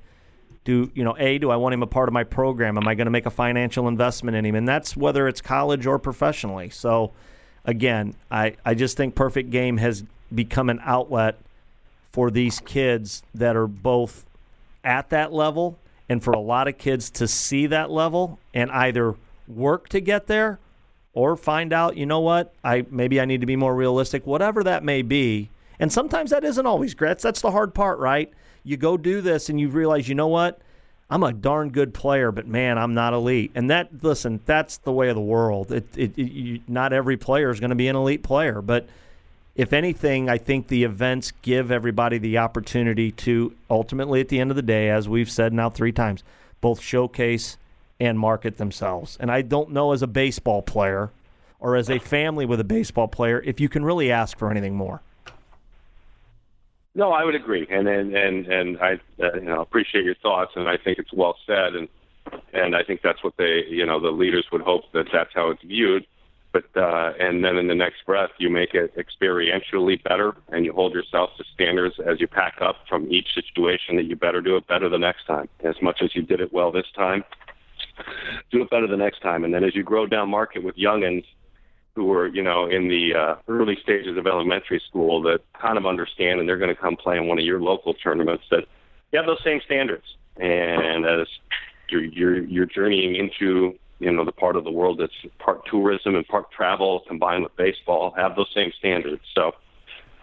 do, you know, A, do I want him a part of my program? Am I going to make a financial investment in him? And that's whether it's college or professionally. So again, I I just think Perfect Game has become an outlet for these kids that are both at that level and for a lot of kids to see that level and either work to get there or find out, you know what, I maybe I need to be more realistic, whatever that may be. And sometimes that isn't always Gretz. That's the hard part, right? You go do this and you realize, you know what? I'm a darn good player, but man, I'm not elite. And that, listen, that's the way of the world. It, it, it you, not every player is going to be an elite player, but if anything, I think the events give everybody the opportunity to ultimately, at the end of the day, as we've said now three times, both showcase and market themselves. And I don't know as a baseball player or as a family with a baseball player if you can really ask for anything more. No, I would agree, and and and, and I uh, you know appreciate your thoughts, and I think it's well said, and and I think that's what they you know the leaders would hope that that's how it's viewed. But uh, and then in the next breath, you make it experientially better, and you hold yourself to standards as you pack up from each situation that you better do it better the next time. As much as you did it well this time, do it better the next time. And then as you grow down market with youngins who are, you know, in the uh, early stages of elementary school that kind of understand and they're going to come play in one of your local tournaments that you have those same standards. And as you're, you're, you're journeying into, you know, the part of the world that's part tourism and part travel combined with baseball, have those same standards. So,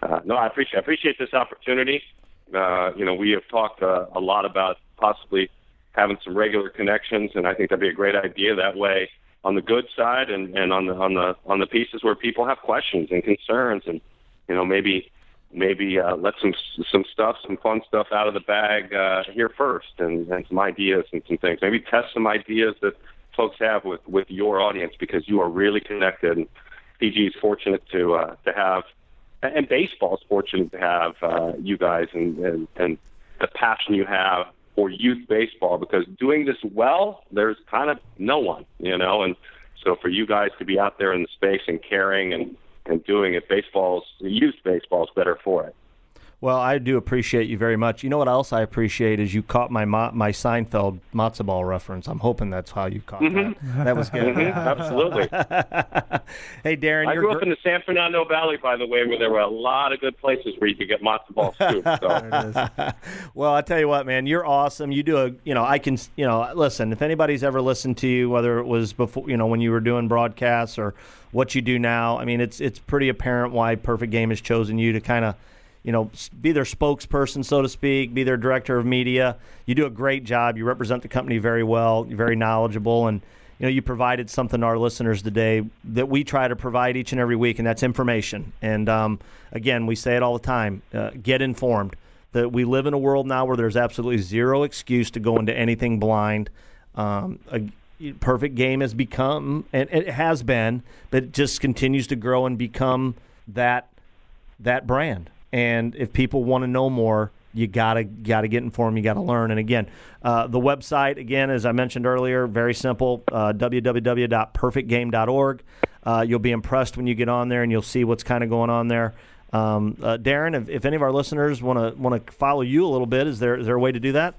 uh, no, I appreciate, I appreciate this opportunity. Uh, you know, we have talked uh, a lot about possibly having some regular connections, and I think that'd be a great idea. That way, on the good side and, and on the on the on the pieces where people have questions and concerns and you know maybe maybe uh, let some some stuff some fun stuff out of the bag uh, here first and, and some ideas and some things. Maybe test some ideas that folks have with with your audience because you are really connected and PG is fortunate to uh, to have and baseball is fortunate to have uh, you guys and, and and the passion you have for youth baseball because doing this well, there's kind of no one, you know, and so for you guys to be out there in the space and caring and and doing it, baseball's youth baseball's better for it. Well, I do appreciate you very much. You know what else I appreciate is you caught my my Seinfeld matzo ball reference. I'm hoping that's how you caught mm-hmm. that. That was good. Mm-hmm. Absolutely. hey, Daron, I grew up in the San Fernando Valley, by the way, where there were a lot of good places where you could get matzo ball soup. So. well, I tell you what, man, you're awesome. You do a, you know, I can, you know, listen. If anybody's ever listened to you, whether it was before, you know, when you were doing broadcasts or what you do now, I mean, it's it's pretty apparent why Perfect Game has chosen you to kind of you know, be their spokesperson, so to speak, be their director of media. You do a great job. You represent the company very well. You're very knowledgeable, and you know, you provided something to our listeners today that we try to provide each and every week, and that's information. And um, again, we say it all the time: uh, get informed. That we live in a world now where there's absolutely zero excuse to go into anything blind. Um, a, perfect game has become, and it has been, but it just continues to grow and become that that brand. And if people want to know more, you gotta gotta get informed. You gotta learn. And again, uh, the website again, as I mentioned earlier, very simple: uh, www.perfectgame.org. Uh, you'll be impressed when you get on there, and you'll see what's kind of going on there. Um, uh, Daron, if, if, any of our listeners want to want to follow you a little bit, is there is there a way to do that?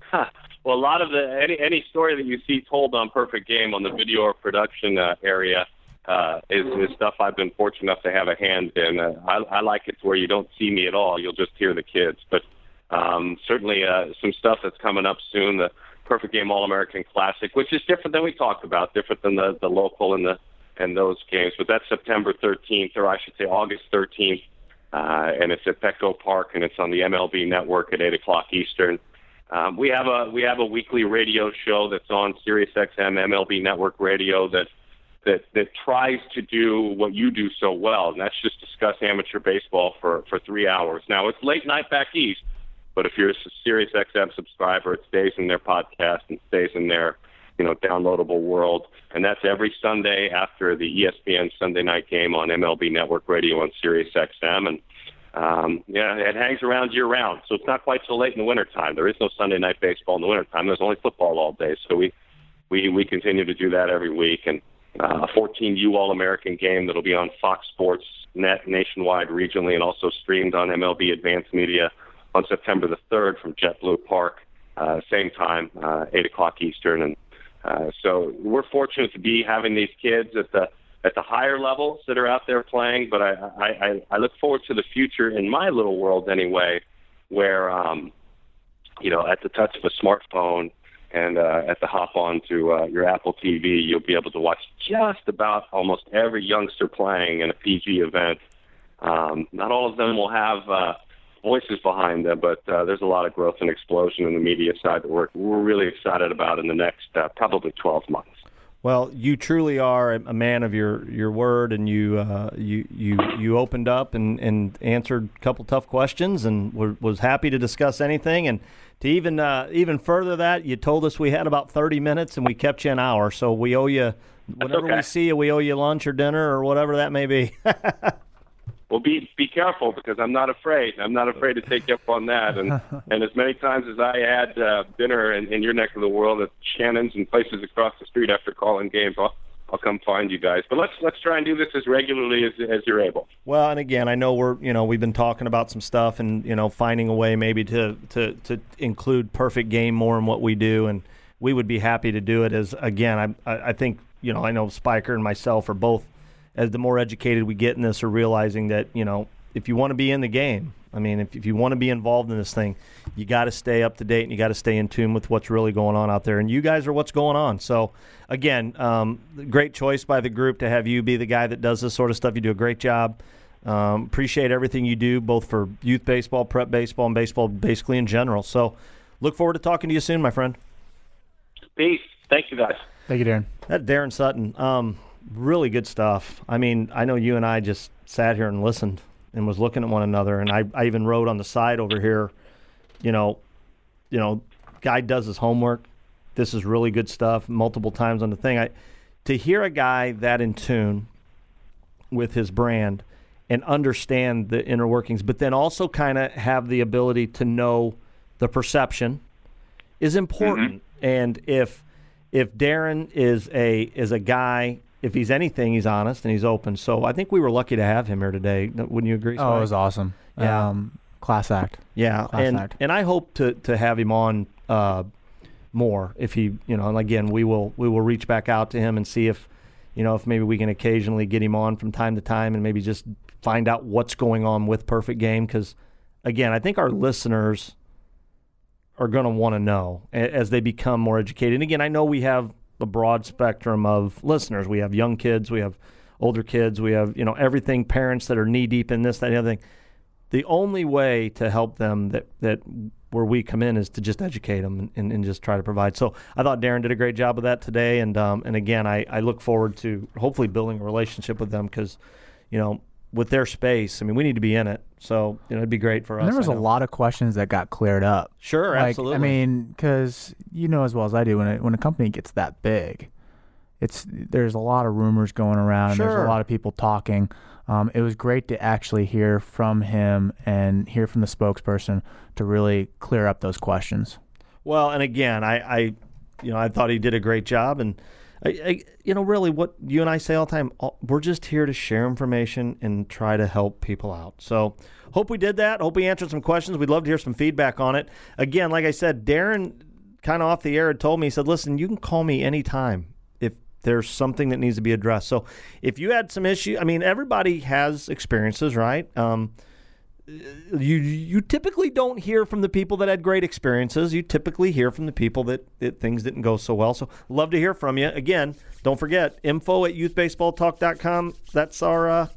Huh. Well, a lot of the any any story that you see told on Perfect Game on the video or production uh, area uh, is, is stuff I've been fortunate enough to have a hand in. Uh, I, I like it where you don't see me at all; you'll just hear the kids. But um, certainly, uh, some stuff that's coming up soon. The Perfect Game All American Classic, which is different than we talked about, different than the the local and the and those games. But that's September 13th, or I should say August 13th, uh, and it's at Petco Park, and it's on the MLB Network at 8 o'clock Eastern. Um, we have a we have a weekly radio show that's on SiriusXM MLB Network Radio that that that tries to do what you do so well, and that's just discuss amateur baseball for for three hours. Now it's late night back east, but if you're a Sirius XM subscriber, it stays in their podcast and stays in their you know downloadable world, and that's every Sunday after the ESPN Sunday night game on MLB Network Radio on Sirius XM, and um, yeah, it hangs around year round, so it's not quite so late in the wintertime. There is no Sunday night baseball in the wintertime. There's only football all day, so we we we continue to do that every week and uh, a 14U All American game that'll be on Fox Sports Net nationwide, regionally, and also streamed on MLB Advanced Media on September the 3rd from JetBlue Park, uh, same time, uh, 8 o'clock Eastern. And uh, so we're fortunate to be having these kids at the at the higher levels that are out there playing. But I, I, I look forward to the future in my little world anyway, where um, you know, at the touch of a smartphone, and uh, at the hop on to uh, your Apple TV, you'll be able to watch just about almost every youngster playing in a PG event. Um, not all of them will have uh, voices behind them, but uh, there's a lot of growth and explosion in the media side that we're, we're really excited about in the next uh, probably 12 months. Well, you truly are a man of your, your word, and you uh, you you you opened up and, and answered a couple tough questions, and were, was happy to discuss anything. And to even uh, even further that, you told us we had about thirty minutes, and we kept you an hour. So we owe you whenever okay. we see you, we owe you lunch or dinner or whatever that may be. Well, be be careful because I'm not afraid. I'm not afraid to take you up on that. And and as many times as I had uh, dinner in, in your neck of the world at Shannon's and places across the street after calling games, I'll I'll come find you guys. But let's let's try and do this as regularly as as you're able. Well, and again, I know we're you know we've been talking about some stuff and you know finding a way maybe to to to include perfect game more in what we do, and we would be happy to do it. As again, I I think you know I know Spiker and myself are both as the more educated we get in this, are realizing that you know if you want to be in the game, I mean, if, if you want to be involved in this thing, you got to stay up to date and you got to stay in tune with what's really going on out there. And you guys are what's going on. So, again, um, great choice by the group to have you be the guy that does this sort of stuff. You do a great job. Um, appreciate everything you do, both for youth baseball, prep baseball, and baseball basically in general. So, look forward to talking to you soon, my friend. Peace. Thank you, guys. Thank you, Daron. That Daron Sutton. Um, really good stuff. I mean, I know you and I just sat here and listened and was looking at one another, and I, I even wrote on the side over here, you know, you know, guy does his homework. This is really good stuff. Multiple times on the thing, I to hear a guy that in tune with his brand and understand the inner workings, but then also kind of have the ability to know the perception is important. Mm-hmm. And if if Daron is a is a guy if he's anything, he's honest and he's open. So I think we were lucky to have him here today. Wouldn't you agree? Oh, it was awesome. Yeah. Um, class act. Yeah, class and act. and I hope to to have him on uh, more if he, you know, and again we will we will reach back out to him and see if, you know, if maybe we can occasionally get him on from time to time and maybe just find out what's going on with Perfect Game because, again, I think our listeners are going to want to know as they become more educated. And again, I know we have the broad spectrum of listeners. We have young kids, we have older kids, we have you know everything. Parents that are knee deep in this, that, and the other thing. The only way to help them that that where we come in is to just educate them and, and, and, just try to provide. So I thought Daron did a great job of that today, and um, and again, I, I look forward to hopefully building a relationship with them because, you know, with their space, I mean, we need to be in it. So you know, it'd be great for us. And there was a lot of questions that got cleared up. Sure, like, absolutely. I mean, because you know as well as I do, when a, when a company gets that big, it's there's a lot of rumors going around. Sure. And there's a lot of people talking. Um, it was great to actually hear from him and hear from the spokesperson to really clear up those questions. Well, and again, I, I you know, I thought he did a great job, and I, I, you know, really, what you and I say all the time, we're just here to share information and try to help people out. So, hope we did that. Hope we answered some questions. We'd love to hear some feedback on it. Again, like I said, Daron, kind of off the air, had told me, he said, "Listen, you can call me anytime if there's something that needs to be addressed." So, if you had some issue, I mean, everybody has experiences, right? Um, you you typically don't hear from the people that had great experiences. You typically hear from the people that, that things didn't go so well. So love to hear from you. Again, don't forget info at youthbaseballtalk.com. That's our uh,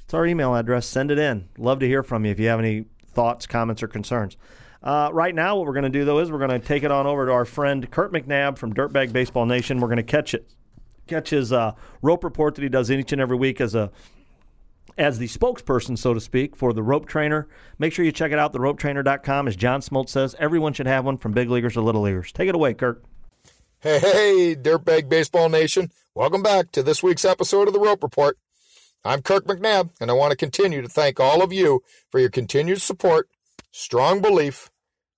that's our email address. Send it in. Love to hear from you if you have any thoughts, comments, or concerns. Uh, right now, what we're going to do though is we're going to take it on over to our friend Kurt McNabb from Dirtbag Baseball Nation. We're going to catch it, catch his uh, rope report that he does each and every week as a as the spokesperson, so to speak, for the rope trainer. Make sure you check it out, theropetrainer.com. As John Smoltz says, everyone should have one from big leaguers to little leaguers. Take it away, Kurt. Hey, hey, Dirtbag Baseball Nation. Welcome back to this week's episode of the Rope Report. I'm Kirk McNabb, and I want to continue to thank all of you for your continued support, strong belief,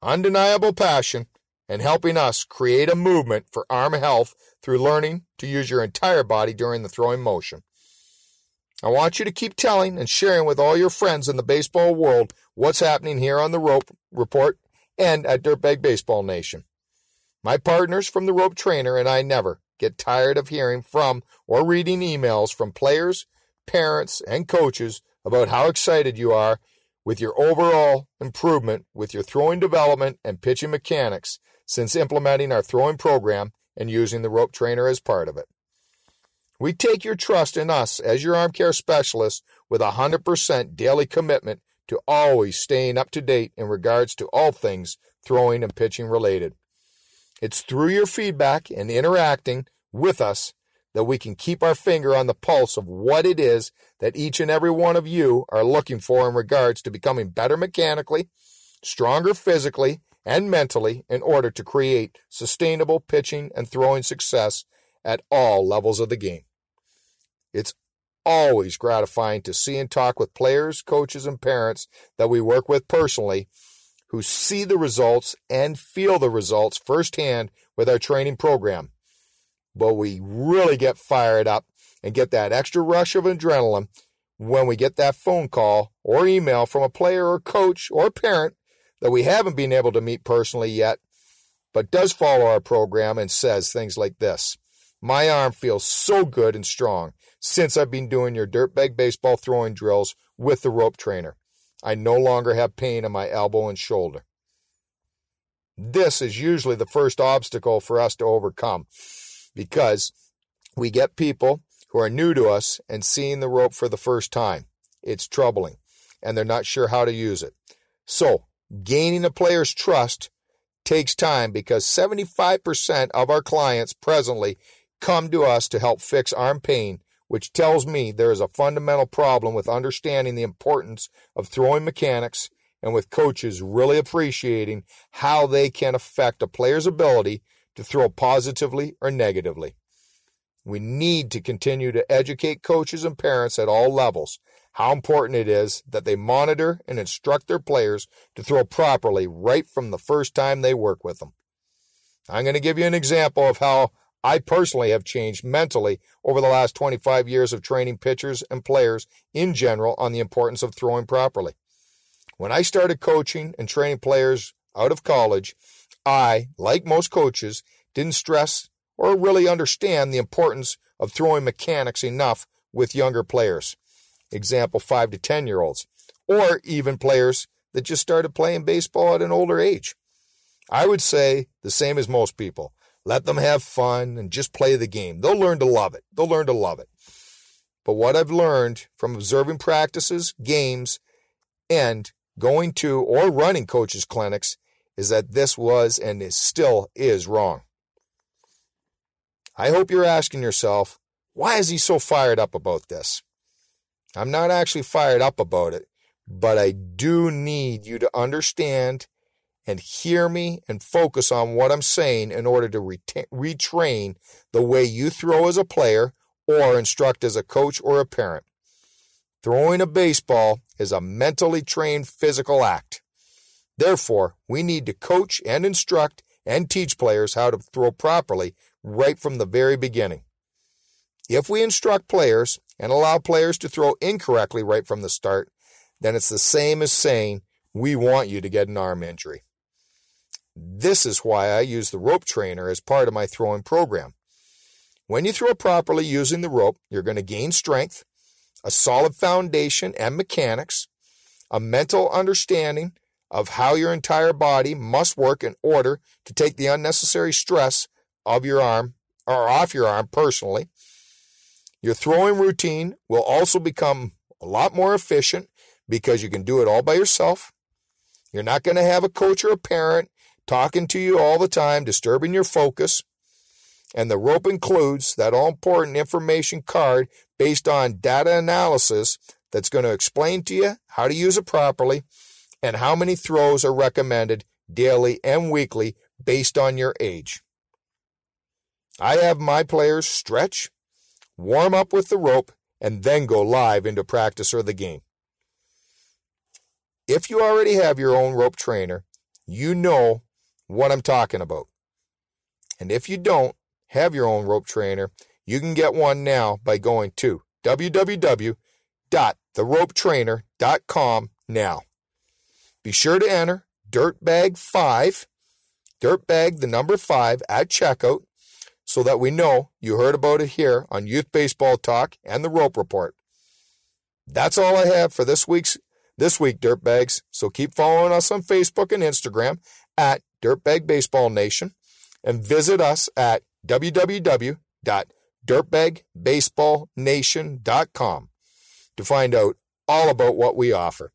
undeniable passion, and helping us create a movement for arm health through learning to use your entire body during the throwing motion. I want you to keep telling and sharing with all your friends in the baseball world what's happening here on the Rope Report and at Dirtbag Baseball Nation. My partners from the Rope Trainer and I never get tired of hearing from or reading emails from players, parents, and coaches about how excited you are with your overall improvement with your throwing development and pitching mechanics since implementing our throwing program and using the Rope Trainer as part of it. We take your trust in us as your arm care specialist with a 100% daily commitment to always staying up to date in regards to all things throwing and pitching related. It's through your feedback and interacting with us that we can keep our finger on the pulse of what it is that each and every one of you are looking for in regards to becoming better mechanically, stronger physically, and mentally in order to create sustainable pitching and throwing success at all levels of the game. It's always gratifying to see and talk with players, coaches, and parents that we work with personally who see the results and feel the results firsthand with our training program. But we really get fired up and get that extra rush of adrenaline when we get that phone call or email from a player or coach or parent that we haven't been able to meet personally yet, but does follow our program and says things like this My arm feels so good and strong since I've been doing your dirtbag baseball throwing drills with the rope trainer. I no longer have pain in my elbow and shoulder. This is usually the first obstacle for us to overcome because we get people who are new to us and seeing the rope for the first time. It's troubling and they're not sure how to use it. So, gaining a player's trust takes time because 75% of our clients presently come to us to help fix arm pain which tells me there is a fundamental problem with understanding the importance of throwing mechanics and with coaches really appreciating how they can affect a player's ability to throw positively or negatively. We need to continue to educate coaches and parents at all levels how important it is that they monitor and instruct their players to throw properly right from the first time they work with them. I'm going to give you an example of how I personally have changed mentally over the last 25 years of training pitchers and players in general on the importance of throwing properly. When I started coaching and training players out of college, I, like most coaches, didn't stress or really understand the importance of throwing mechanics enough with younger players. Example 5 to 10 year olds, or even players that just started playing baseball at an older age. I would say the same as most people. Let them have fun and just play the game. They'll learn to love it. They'll learn to love it. But what I've learned from observing practices, games, and going to or running coaches' clinics is that this was and is still is wrong. I hope you're asking yourself, why is he so fired up about this? I'm not actually fired up about it, but I do need you to understand and hear me and focus on what I'm saying in order to retrain the way you throw as a player or instruct as a coach or a parent. Throwing a baseball is a mentally trained physical act. Therefore, we need to coach and instruct and teach players how to throw properly right from the very beginning. If we instruct players and allow players to throw incorrectly right from the start, then it's the same as saying, we want you to get an arm injury. This is why I use the rope trainer as part of my throwing program. When you throw properly using the rope, you're going to gain strength, a solid foundation and mechanics, a mental understanding of how your entire body must work in order to take the unnecessary stress of your arm or off your arm personally. Your throwing routine will also become a lot more efficient because you can do it all by yourself. You're not going to have a coach or a parent talking to you all the time, disturbing your focus. And the rope includes that all important information card based on data analysis that's going to explain to you how to use it properly and how many throws are recommended daily and weekly based on your age. I have my players stretch, warm up with the rope, and then go live into practice or the game. If you already have your own rope trainer, you know what I'm talking about. And if you don't have your own rope trainer, you can get one now by going to www.theropetrainer.com now. Be sure to enter Dirtbag5, Dirtbag the number 5 at checkout so that we know you heard about it here on Youth Baseball Talk and the Rope Report. That's all I have for this week's this week, Dirtbags. So keep following us on Facebook and Instagram at Dirtbag Baseball Nation and visit us at www.dirtbagbaseballnation.com to find out all about what we offer.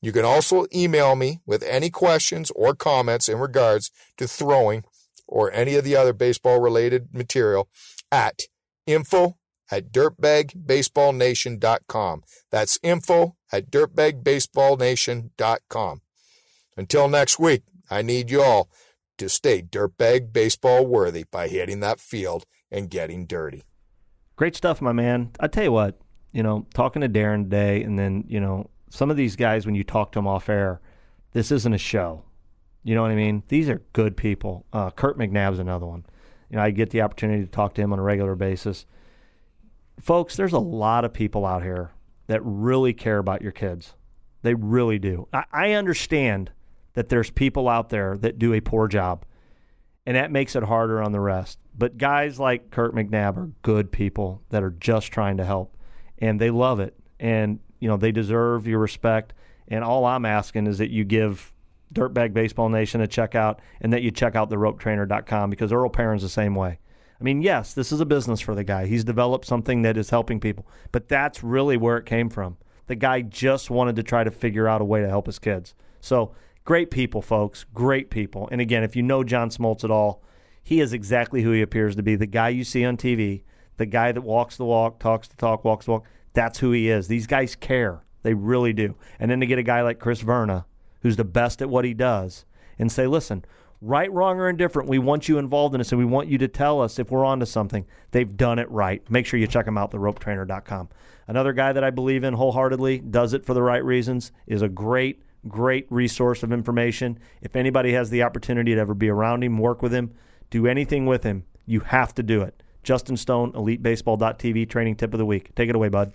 You can also email me with any questions or comments in regards to throwing or any of the other baseball related material at info at dirtbagbaseballnation.com. That's info at dirtbagbaseballnation.com. Until next week, I need you all to stay dirtbag baseball worthy by hitting that field and getting dirty. Great stuff, my man. I tell you what, you know, talking to Daron today, and then, you know, some of these guys, when you talk to them off air, this isn't a show. You know what I mean? These are good people. Uh, Kurt McNabb's another one. You know, I get the opportunity to talk to him on a regular basis. Folks, there's a lot of people out here that really care about your kids. They really do. I, I understand that there's people out there that do a poor job, and that makes it harder on the rest. But guys like Kurt McNabb are good people that are just trying to help, and they love it, and you know they deserve your respect. And all I'm asking is that you give Dirtbag Baseball Nation a check out, and that you check out theropetrainer.com because Earl Perrin's the same way. I mean, yes, this is a business for the guy. He's developed something that is helping people, but that's really where it came from. The guy just wanted to try to figure out a way to help his kids. So great people, folks. Great people. And again, if you know John Smoltz at all, he is exactly who he appears to be. The guy you see on TV, the guy that walks the walk, talks the talk, walks the walk. That's who he is. These guys care. They really do. And then to get a guy like Chris Verna, who's the best at what he does, and say, listen, right, wrong, or indifferent, we want you involved in this and we want you to tell us if we're onto something. They've done it right. Make sure you check them out, theropetrainer.com. Another guy that I believe in wholeheartedly, does it for the right reasons, is a great, great resource of information. If anybody has the opportunity to ever be around him, work with him, do anything with him, you have to do it. Justin Stone, EliteBaseball.tv, training tip of the week. Take it away, bud.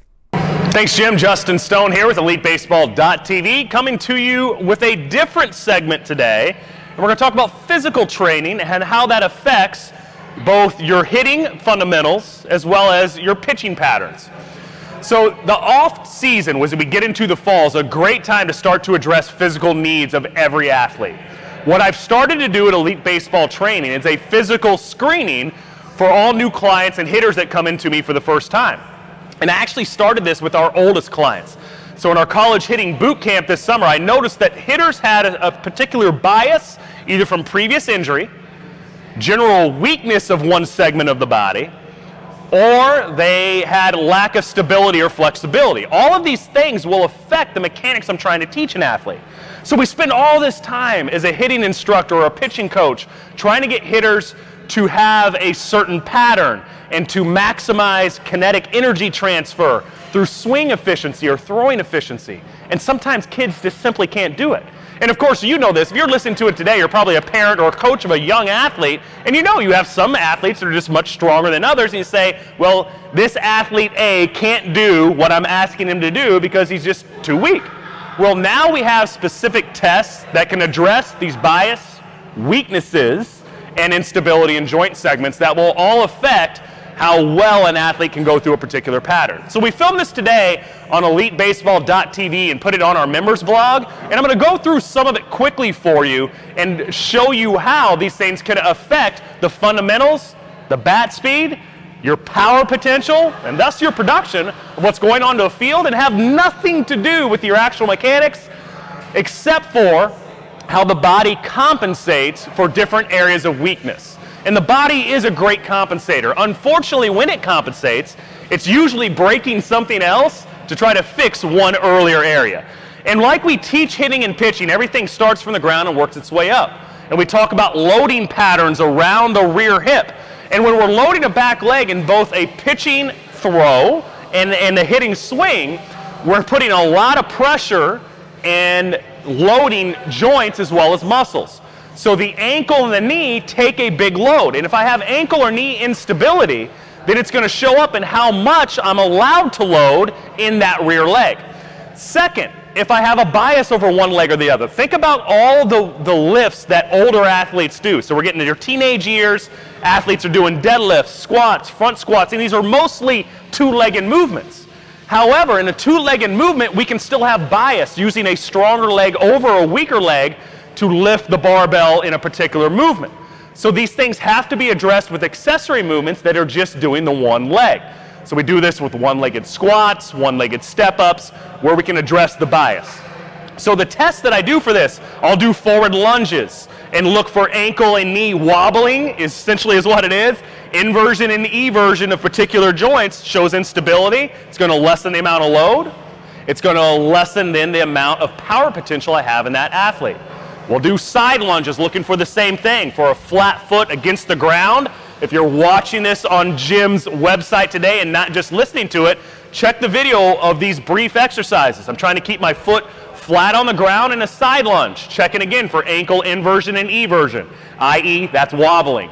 Thanks, Jim. Justin Stone here with EliteBaseball.tv, coming to you with a different segment today. And we're going to talk about physical training and how that affects both your hitting fundamentals as well as your pitching patterns. So the off season, as we get into the fall, is a great time to start to address physical needs of every athlete. What I've started to do at Elite Baseball Training is a physical screening for all new clients and hitters that come into me for the first time. And I actually started this with our oldest clients. So in our college hitting boot camp this summer, I noticed that hitters had a, a particular bias, either from previous injury, general weakness of one segment of the body, or they had lack of stability or flexibility. All of these things will affect the mechanics I'm trying to teach an athlete. So we spend all this time as a hitting instructor or a pitching coach trying to get hitters to have a certain pattern and to maximize kinetic energy transfer through swing efficiency or throwing efficiency. And sometimes kids just simply can't do it. And of course, you know this. If you're listening to it today, you're probably a parent or a coach of a young athlete, and you know you have some athletes that are just much stronger than others, and you say, well, this athlete A can't do what I'm asking him to do because he's just too weak. Well, now we have specific tests that can address these bias, weaknesses, and instability in joint segments that will all affect how well an athlete can go through a particular pattern. So we filmed this today on elitebaseball.tv and put it on our members blog, and I'm going to go through some of it quickly for you and show you how these things can affect the fundamentals, the bat speed, your power potential, and thus your production of what's going on to a field and have nothing to do with your actual mechanics except for how the body compensates for different areas of weakness. And the body is a great compensator. Unfortunately, when it compensates, it's usually breaking something else to try to fix one earlier area. And like we teach hitting and pitching, everything starts from the ground and works its way up. And we talk about loading patterns around the rear hip. And when we're loading a back leg in both a pitching throw and, and a hitting swing, we're putting a lot of pressure and loading joints as well as muscles. So the ankle and the knee take a big load. And if I have ankle or knee instability, then it's going to show up in how much I'm allowed to load in that rear leg. Second, if I have a bias over one leg or the other, think about all the, the lifts that older athletes do. So we're getting to your teenage years, athletes are doing deadlifts, squats, front squats, and these are mostly two-legged movements. However, in a two-legged movement, we can still have bias using a stronger leg over a weaker leg to lift the barbell in a particular movement. So these things have to be addressed with accessory movements that are just doing the one leg. So we do this with one-legged squats, one-legged step-ups, where we can address the bias. So the test that I do for this, I'll do forward lunges and look for ankle and knee wobbling, essentially is what it is. Inversion and eversion of particular joints shows instability. It's going to lessen the amount of load. It's going to lessen then the amount of power potential I have in that athlete. We'll do side lunges looking for the same thing, for a flat foot against the ground. If you're watching this on Jim's website today and not just listening to it, check the video of these brief exercises. I'm trying to keep my foot flat on the ground in a side lunge, checking again for ankle inversion and eversion, i.e., that's wobbling.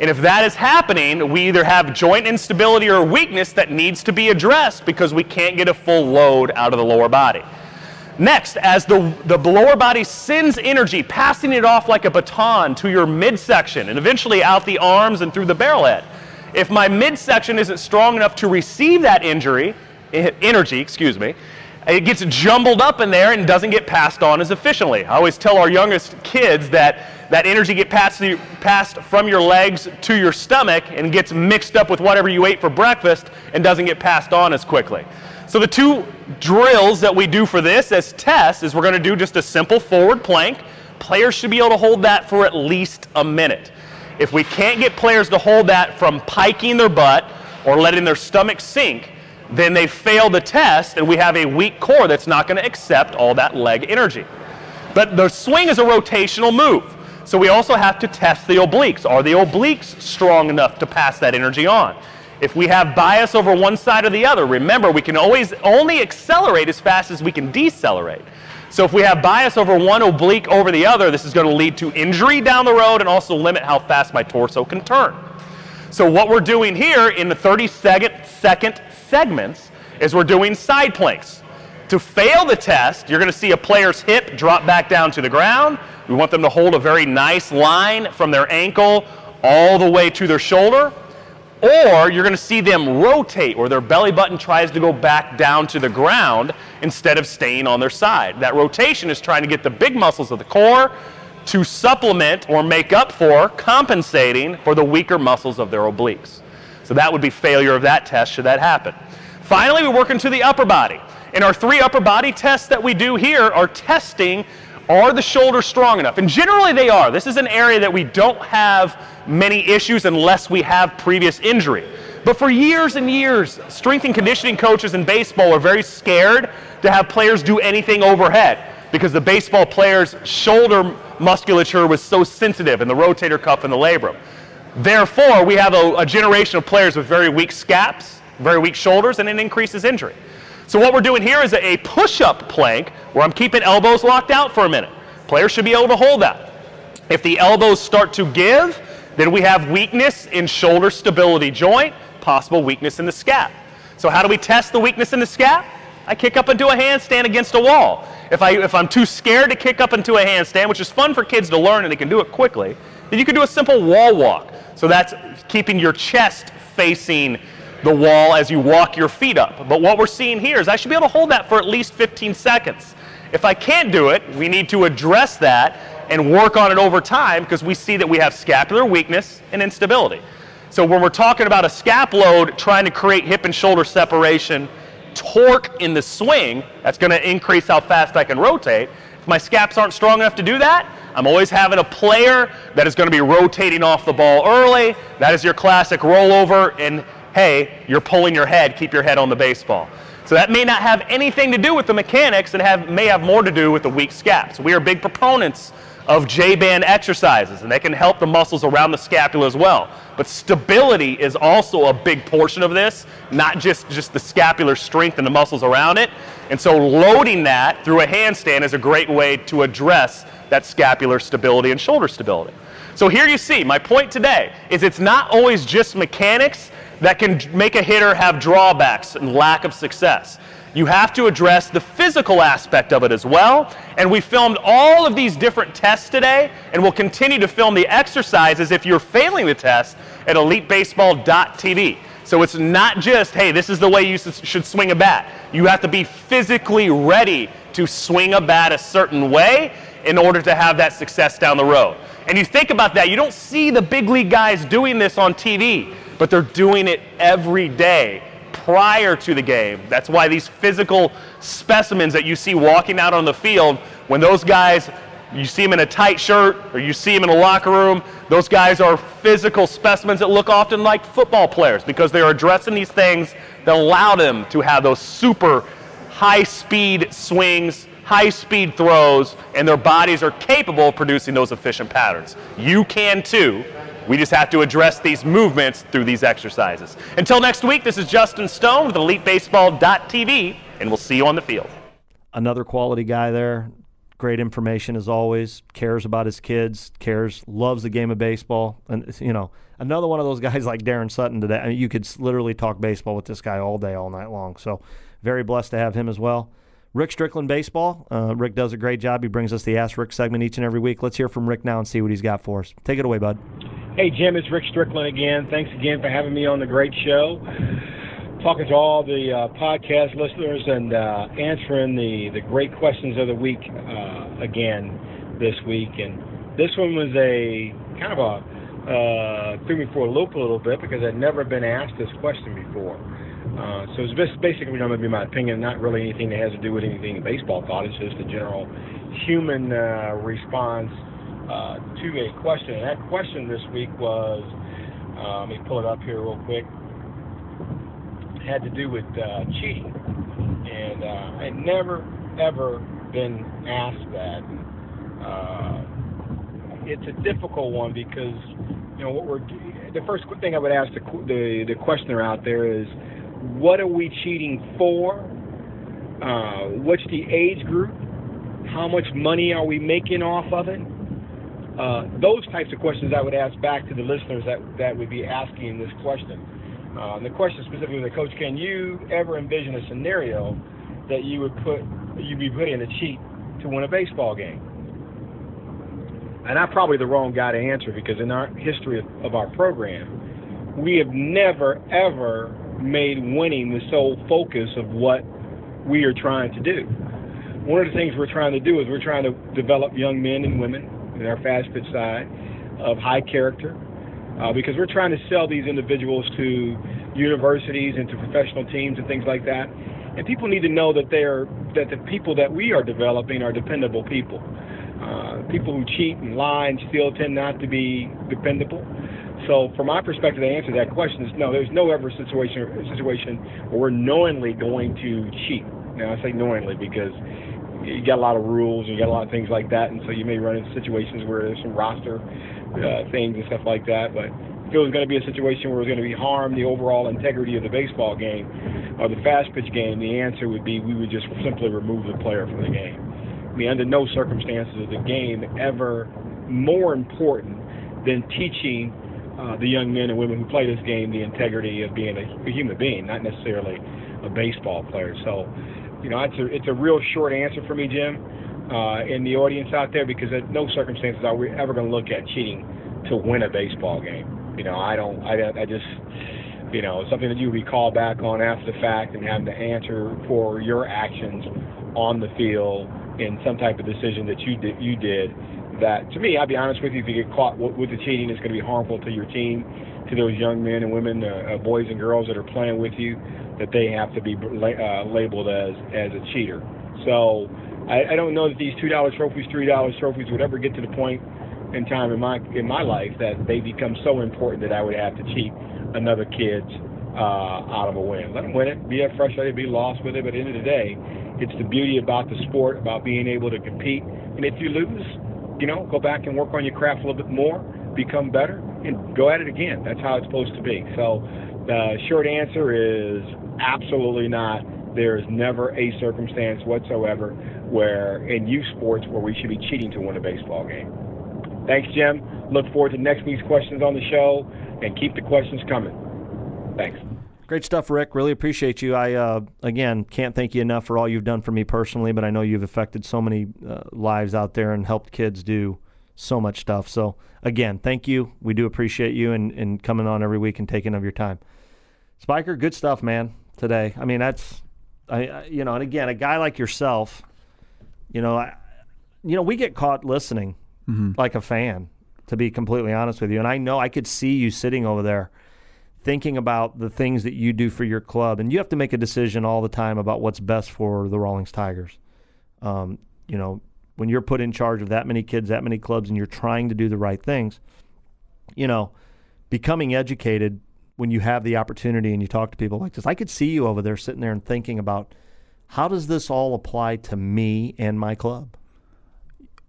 And if that is happening, we either have joint instability or weakness that needs to be addressed because we can't get a full load out of the lower body. Next, as the, the lower body sends energy, passing it off like a baton to your midsection and eventually out the arms and through the barrel head. If my midsection isn't strong enough to receive that injury, eh, energy, excuse me, it gets jumbled up in there and doesn't get passed on as efficiently. I always tell our youngest kids that that energy get passed, passed from your legs to your stomach and gets mixed up with whatever you ate for breakfast and doesn't get passed on as quickly. So the two drills that we do for this as tests is we're going to do just a simple forward plank. Players should be able to hold that for at least a minute. If we can't get players to hold that from piking their butt or letting their stomach sink, then they fail the test and we have a weak core that's not going to accept all that leg energy. But the swing is a rotational move. So we also have to test the obliques. Are the obliques strong enough to pass that energy on? If we have bias over one side or the other, remember we can always only accelerate as fast as we can decelerate. So if we have bias over one oblique over the other, this is going to lead to injury down the road and also limit how fast my torso can turn. So what we're doing here in the 30 second, second segments is we're doing side planks. To fail the test, you're going to see a player's hip drop back down to the ground. We want them to hold a very nice line from their ankle all the way to their shoulder. Or you're going to see them rotate where their belly button tries to go back down to the ground instead of staying on their side. That rotation is trying to get the big muscles of the core to supplement or make up for compensating for the weaker muscles of their obliques. So that would be failure of that test should that happen. Finally, we work into the upper body. And our three upper body tests that we do here are testing are the shoulders strong enough? And generally they are. This is an area that we don't have many issues unless we have previous injury. But for years and years, strength and conditioning coaches in baseball are very scared to have players do anything overhead because the baseball player's shoulder musculature was so sensitive in the rotator cuff and the labrum. Therefore, we have a, a generation of players with very weak scaps, very weak shoulders, and it increases injury. So what we're doing here is a push-up plank where I'm keeping elbows locked out for a minute. Players should be able to hold that. If the elbows start to give, then we have weakness in shoulder stability joint, possible weakness in the scap. So how do we test the weakness in the scap? I kick up into a handstand against a wall. If, I, if I'm too scared to kick up into a handstand, which is fun for kids to learn and they can do it quickly, then you can do a simple wall walk. So that's keeping your chest facing the wall as you walk your feet up. But what we're seeing here is I should be able to hold that for at least 15 seconds. If I can't do it, we need to address that and work on it over time because we see that we have scapular weakness and instability. So when we're talking about a scap load, trying to create hip and shoulder separation, torque in the swing, that's going to increase how fast I can rotate. If my scaps aren't strong enough to do that, I'm always having a player that is going to be rotating off the ball early. That is your classic rollover, and hey, you're pulling your head, keep your head on the baseball. So that may not have anything to do with the mechanics and have, may have more to do with the weak scaps. We are big proponents of J-band exercises, and they can help the muscles around the scapula as well. But stability is also a big portion of this, not just, just the scapular strength and the muscles around it. And so loading that through a handstand is a great way to address that scapular stability and shoulder stability. So here you see, my point today is it's not always just mechanics that can make a hitter have drawbacks and lack of success. You have to address the physical aspect of it as well. And we filmed all of these different tests today, and we'll continue to film the exercises if you're failing the test at elitebaseball.tv. So it's not just, hey, this is the way you should swing a bat. You have to be physically ready to swing a bat a certain way in order to have that success down the road. And you think about that, you don't see the big league guys doing this on TV, but they're doing it every day prior to the game. That's why these physical specimens that you see walking out on the field, when those guys you see them in a tight shirt or you see them in a locker room, those guys are physical specimens that look often like football players because they are addressing these things that allow them to have those super high speed swings, high speed throws, and their bodies are capable of producing those efficient patterns. You can too. We just have to address these movements through these exercises. Until next week, this is Justin Stone with EliteBaseball.tv, and we'll see you on the field. Another quality guy there. Great information as always. Cares about his kids. Cares. Loves the game of baseball. And you know, another one of those guys like Daron Sutton today. I mean, you could literally talk baseball with this guy all day, all night long. So, very blessed to have him as well. Rick Strickland Baseball. Uh, Rick does a great job. He brings us the Ask Rick segment each and every week. Let's hear from Rick now and see what he's got for us. Take it away, bud. Hey, Jim, it's Rick Strickland again. Thanks again for having me on the great show. Talking to all the uh, podcast listeners and uh, answering the, the great questions of the week uh, again this week. And this one was a kind of a uh, threw me for a loop a little bit because I'd never been asked this question before. Uh, so it's basically going to be my opinion, not really anything that has to do with anything in baseball thought. It's just a general human uh, response uh, to a question. And that question this week was, uh, let me pull it up here real quick, it had to do with uh, cheating. And uh, I'd never, ever been asked that. Uh, it's a difficult one because, you know, what we're, the first thing I would ask the, the, the questioner out there is, what are we cheating for? Uh, what's the age group? How much money are we making off of it? Uh, those types of questions I would ask back to the listeners that, that would be asking this question. Uh, the question specifically the coach, can you ever envision a scenario that you would put you'd be putting a cheat to win a baseball game? And I'm probably the wrong guy to answer because in our history of, of our program, we have never ever made winning the sole focus of what we are trying to do. One of the things we're trying to do is we're trying to develop young men and women in our fast pitch side of high character uh, because we're trying to sell these individuals to universities and to professional teams and things like that. And people need to know that they're that the people that we are developing are dependable people. Uh, people who cheat and lie and steal tend not to be dependable. So, from my perspective, to answer to that question is no. There's no ever situation situation where we're knowingly going to cheat. Now, I say knowingly because you got a lot of rules and you got a lot of things like that, and so you may run into situations where there's some roster uh, things and stuff like that. But if it was going to be a situation where it was going to be harm the overall integrity of the baseball game or the fast pitch game, the answer would be we would just simply remove the player from the game. I mean, under no circumstances is the game ever more important than teaching uh, the young men and women who play this game the integrity of being a, a human being, not necessarily a baseball player. So, you know, it's a it's a real short answer for me, Jim, uh, in the audience out there, because at no circumstances are we ever going to look at cheating to win a baseball game. You know, I don't, I, I just, you know, something that you recall back on after the fact and having to answer for your actions on the field in some type of decision that you did, you did that, to me, I'll be honest with you, if you get caught with the cheating, it's going to be harmful to your team, to those young men and women, uh, uh, boys and girls that are playing with you, that they have to be uh, labeled as as a cheater. So I, I don't know that these two dollar trophies, three dollar trophies would ever get to the point in time in my in my life that they become so important that I would have to cheat another kid's uh, out of a win. Let them win it, be frustrated, be lost with it, but at the end of the day, it's the beauty about the sport, about being able to compete. And if you lose, you know, go back and work on your craft a little bit more, become better, and go at it again. That's how it's supposed to be. So the short answer is absolutely not. There is never a circumstance whatsoever where in youth sports where we should be cheating to win a baseball game. Thanks, Jim. Look forward to next week's questions on the show, and keep the questions coming. Thanks. Great stuff, Rick. Really appreciate you. I uh, again can't thank you enough for all you've done for me personally, but I know you've affected so many uh, lives out there and helped kids do so much stuff. So again, thank you. We do appreciate you and, and coming on every week and taking of your time. Spiker, good stuff, man. Today, I mean that's, I you know, and again, a guy like yourself, you know, I, you know, we get caught listening mm-hmm. like a fan, to be completely honest with you, and I know I could see you sitting over there thinking about the things that you do for your club, and you have to make a decision all the time about what's best for the Rawlings Tigers. Um, you know, when you're put in charge of that many kids, that many clubs, and you're trying to do the right things, you know, becoming educated when you have the opportunity and you talk to people like this. I could see you over there sitting there and thinking about how does this all apply to me and my club?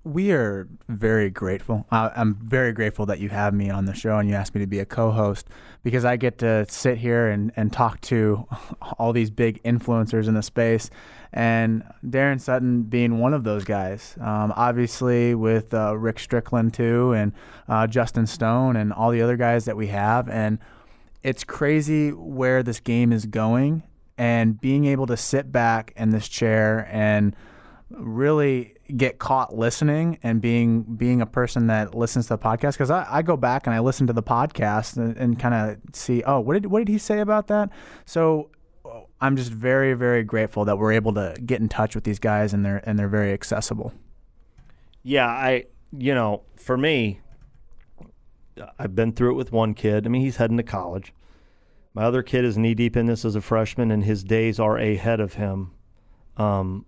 We are very grateful. Uh, I'm very grateful that you have me on the show and you asked me to be a co-host because I get to sit here and, and talk to all these big influencers in the space, and Daron Sutton being one of those guys. Um, obviously, with uh, Rick Strickland too, and uh, Justin Stone, and all the other guys that we have, and it's crazy where this game is going, and being able to sit back in this chair and really get caught listening and being being a person that listens to the podcast because I, I go back and I listen to the podcast and, and kind of see oh what did what did he say about that so I'm just very very grateful that we're able to get in touch with these guys and they're and they're very accessible. Yeah, I you know for me, I've been through it with one kid. I mean he's heading to college. My other kid is knee deep in this as a freshman, and his days are ahead of him. Um,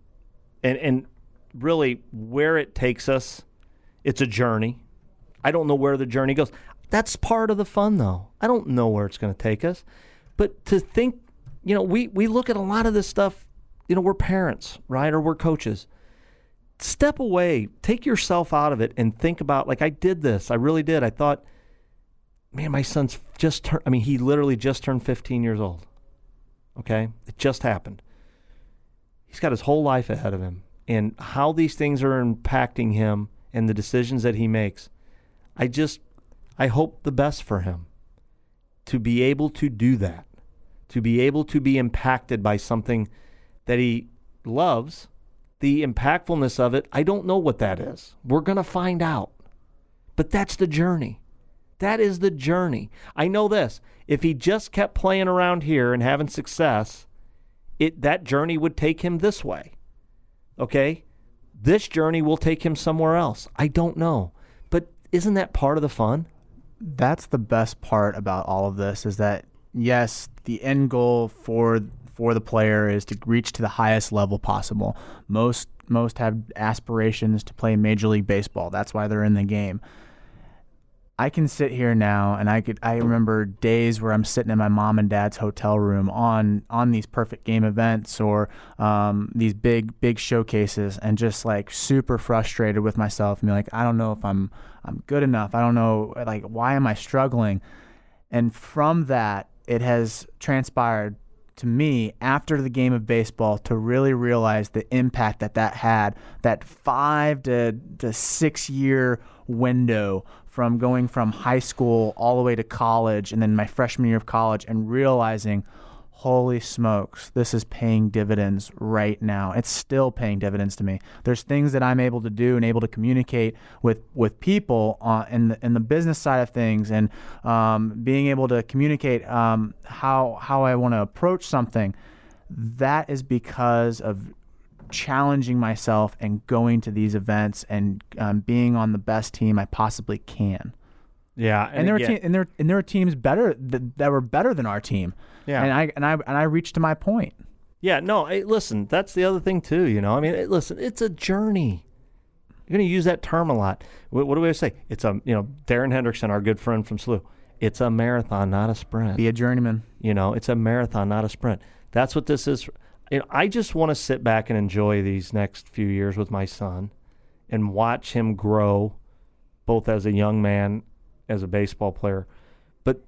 and and really where it takes us, it's a journey. I don't know where the journey goes. That's part of the fun, though. I don't know where it's going to take us, but to think, you know, we we look at a lot of this stuff. You know, we're parents, right, or we're coaches. Step away, take yourself out of it, and think about like I did this. I really did. I thought, man, my son's just turned. I mean, he literally just turned 15 years old. Okay, it just happened. He's got his whole life ahead of him and how these things are impacting him and the decisions that he makes. I just I hope the best for him to be able to do that, to be able to be impacted by something that he loves. The impactfulness of it, I don't know what that is. We're going to find out. But that's the journey. That is the journey. I know this. If he just kept playing around here and having success, it that journey would take him this way. Okay? This journey will take him somewhere else. I don't know. But isn't that part of the fun? That's the best part about all of this is that yes, the end goal for for the player is to reach to the highest level possible. Most most have aspirations to play Major League Baseball. That's why they're in the game. I can sit here now and I could I remember days where I'm sitting in my mom and dad's hotel room on on these perfect game events or um, these big big showcases and just like super frustrated with myself and be like I don't know if I'm I'm good enough. I don't know like why am I struggling? And from that it has transpired to me after the game of baseball to really realize the impact that that had that five to, to six year window from going from high school all the way to college and then my freshman year of college and realizing holy smokes this is paying dividends right now. It's still paying dividends to me. There's things that i'm able to do and able to communicate with with people uh, in the in the business side of things and um, being able to communicate um, how how i want to approach something. That is because of challenging myself and going to these events and um, being on the best team I possibly can. Yeah, and, and there again, are te- and there and there are teams better that, that were better than our team. Yeah, and I and I and I reached to my point. Yeah, no, I, listen, that's the other thing too. You know, I mean, listen, it's a journey. You're going to use that term a lot. What, what do we say? It's a you know Darin Hendrickson, our good friend from SLU. It's a marathon, not a sprint. Be a journeyman. You know, it's a marathon, not a sprint. That's what this is know, I just want to sit back and enjoy these next few years with my son and watch him grow both as a young man, as a baseball player. But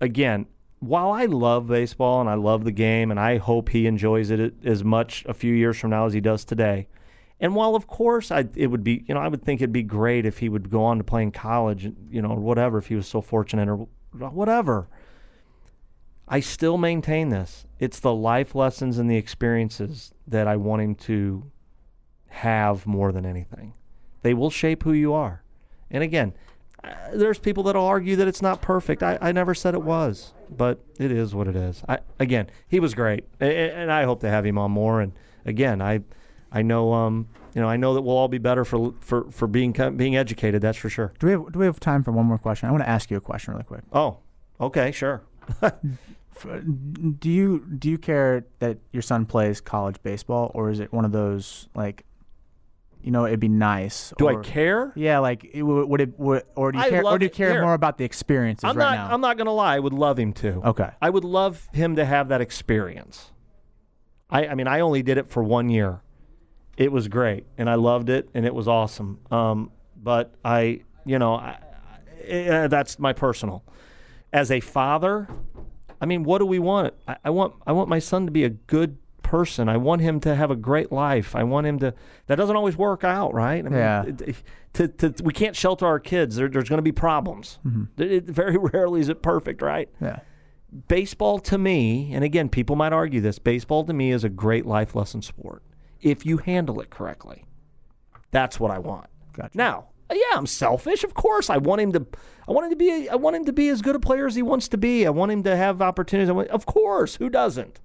again, while I love baseball and I love the game and I hope he enjoys it as much a few years from now as he does today. And while of course I it would be, you know, I would think it'd be great if he would go on to play in college, you know, or whatever if he was so fortunate or whatever. I still maintain this. It's the life lessons and the experiences that I want him to have more than anything. They will shape who you are. And again, uh, there's people that'll argue that it's not perfect. I, I never said it was, but it is what it is. I, again, he was great, and, and I hope to have him on more. And again, I I know um you know I know that we'll all be better for for for being being educated. That's for sure. Do we have do we have time for one more question? I want to ask you a question really quick. Oh, okay, sure. do you do you care that your son plays college baseball, or is it one of those like you know, it'd be nice. Do or, I care? Yeah, like it, would it would, or do you I care or do you care more about the experiences I'm right not. now? I'm not gonna lie. I would love him to. Okay. I would love him to have that experience. I, I mean, I only did it for one year. It was great, and I loved it, and it was awesome. Um, but I, you know, I, I, uh, that's my personal. As a father, I mean, what do we want? I, I want I want my son to be a good person. I want him to have a great life. I want him to. That doesn't always work out, right? I mean, Yeah. to, to, we can't shelter our kids. There, there's going to be problems. Mm-hmm. It- it- very rarely is it perfect, right? yeah. baseball to me, and again, people might argue this, baseball to me is a great life lesson sport if you handle it correctly. That's what I want. Gotcha. Now, Uh, yeah, I'm selfish, of course. I want him to I want him to be I want him to be as good a player as he wants to be. I want him to have opportunities. I want, of course, who doesn't?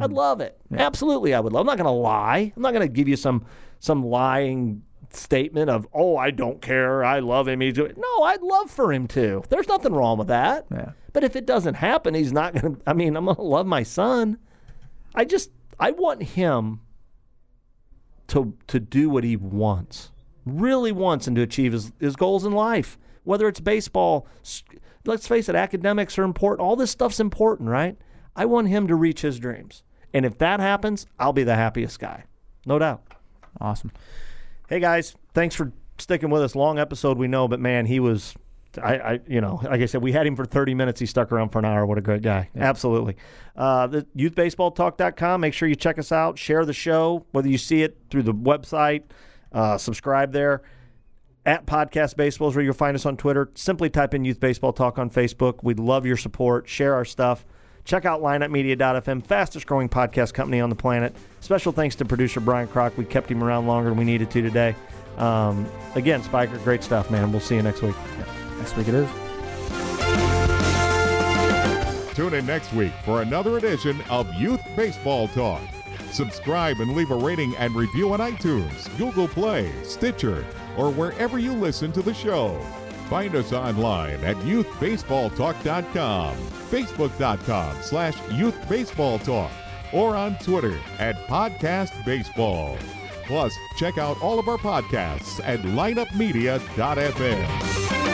I'd hmm. love it. Absolutely, I would love. I'm not going to lie. I'm not going to give you some some lying statement of, "Oh, I don't care. I love him." He's doing-" No, I'd love for him to. There's nothing wrong with that. Yeah. But if it doesn't happen, he's not going to I mean, I'm going to love my son. I just I want him to to do what he wants, really wants, and to achieve his, his goals in life. Whether it's baseball, let's face it, academics are important. All this stuff's important, right? I want him to reach his dreams, and if that happens, I'll be the happiest guy, no doubt. Awesome. Hey guys, thanks for sticking with us. Long episode, we know, but man, he was. I, I, you know, like I said, we had him for 30 minutes. He stuck around for an hour. What a great guy. Absolutely. Uh, the youthbaseballtalk.com. Make sure you check us out. Share the show, whether you see it through the website, uh, subscribe there. At Podcast Baseball is where you'll find us on Twitter. Simply type in Youth Baseball Talk on Facebook. We'd love your support. Share our stuff. Check out lineupmedia.fm, fastest growing podcast company on the planet. Special thanks to producer Brian Kroc. We kept him around longer than we needed to today. Um, again, Spiker, great stuff, man. We'll see you next week. Next week it is. Tune in next week for another edition of Youth Baseball Talk. Subscribe and leave a rating and review on iTunes, Google Play, Stitcher, or wherever you listen to the show. Find us online at youthbaseballtalk.com, facebook.com slash youthbaseballtalk, or on Twitter at podcastbaseball. Plus, check out all of our podcasts at lineupmedia.fm.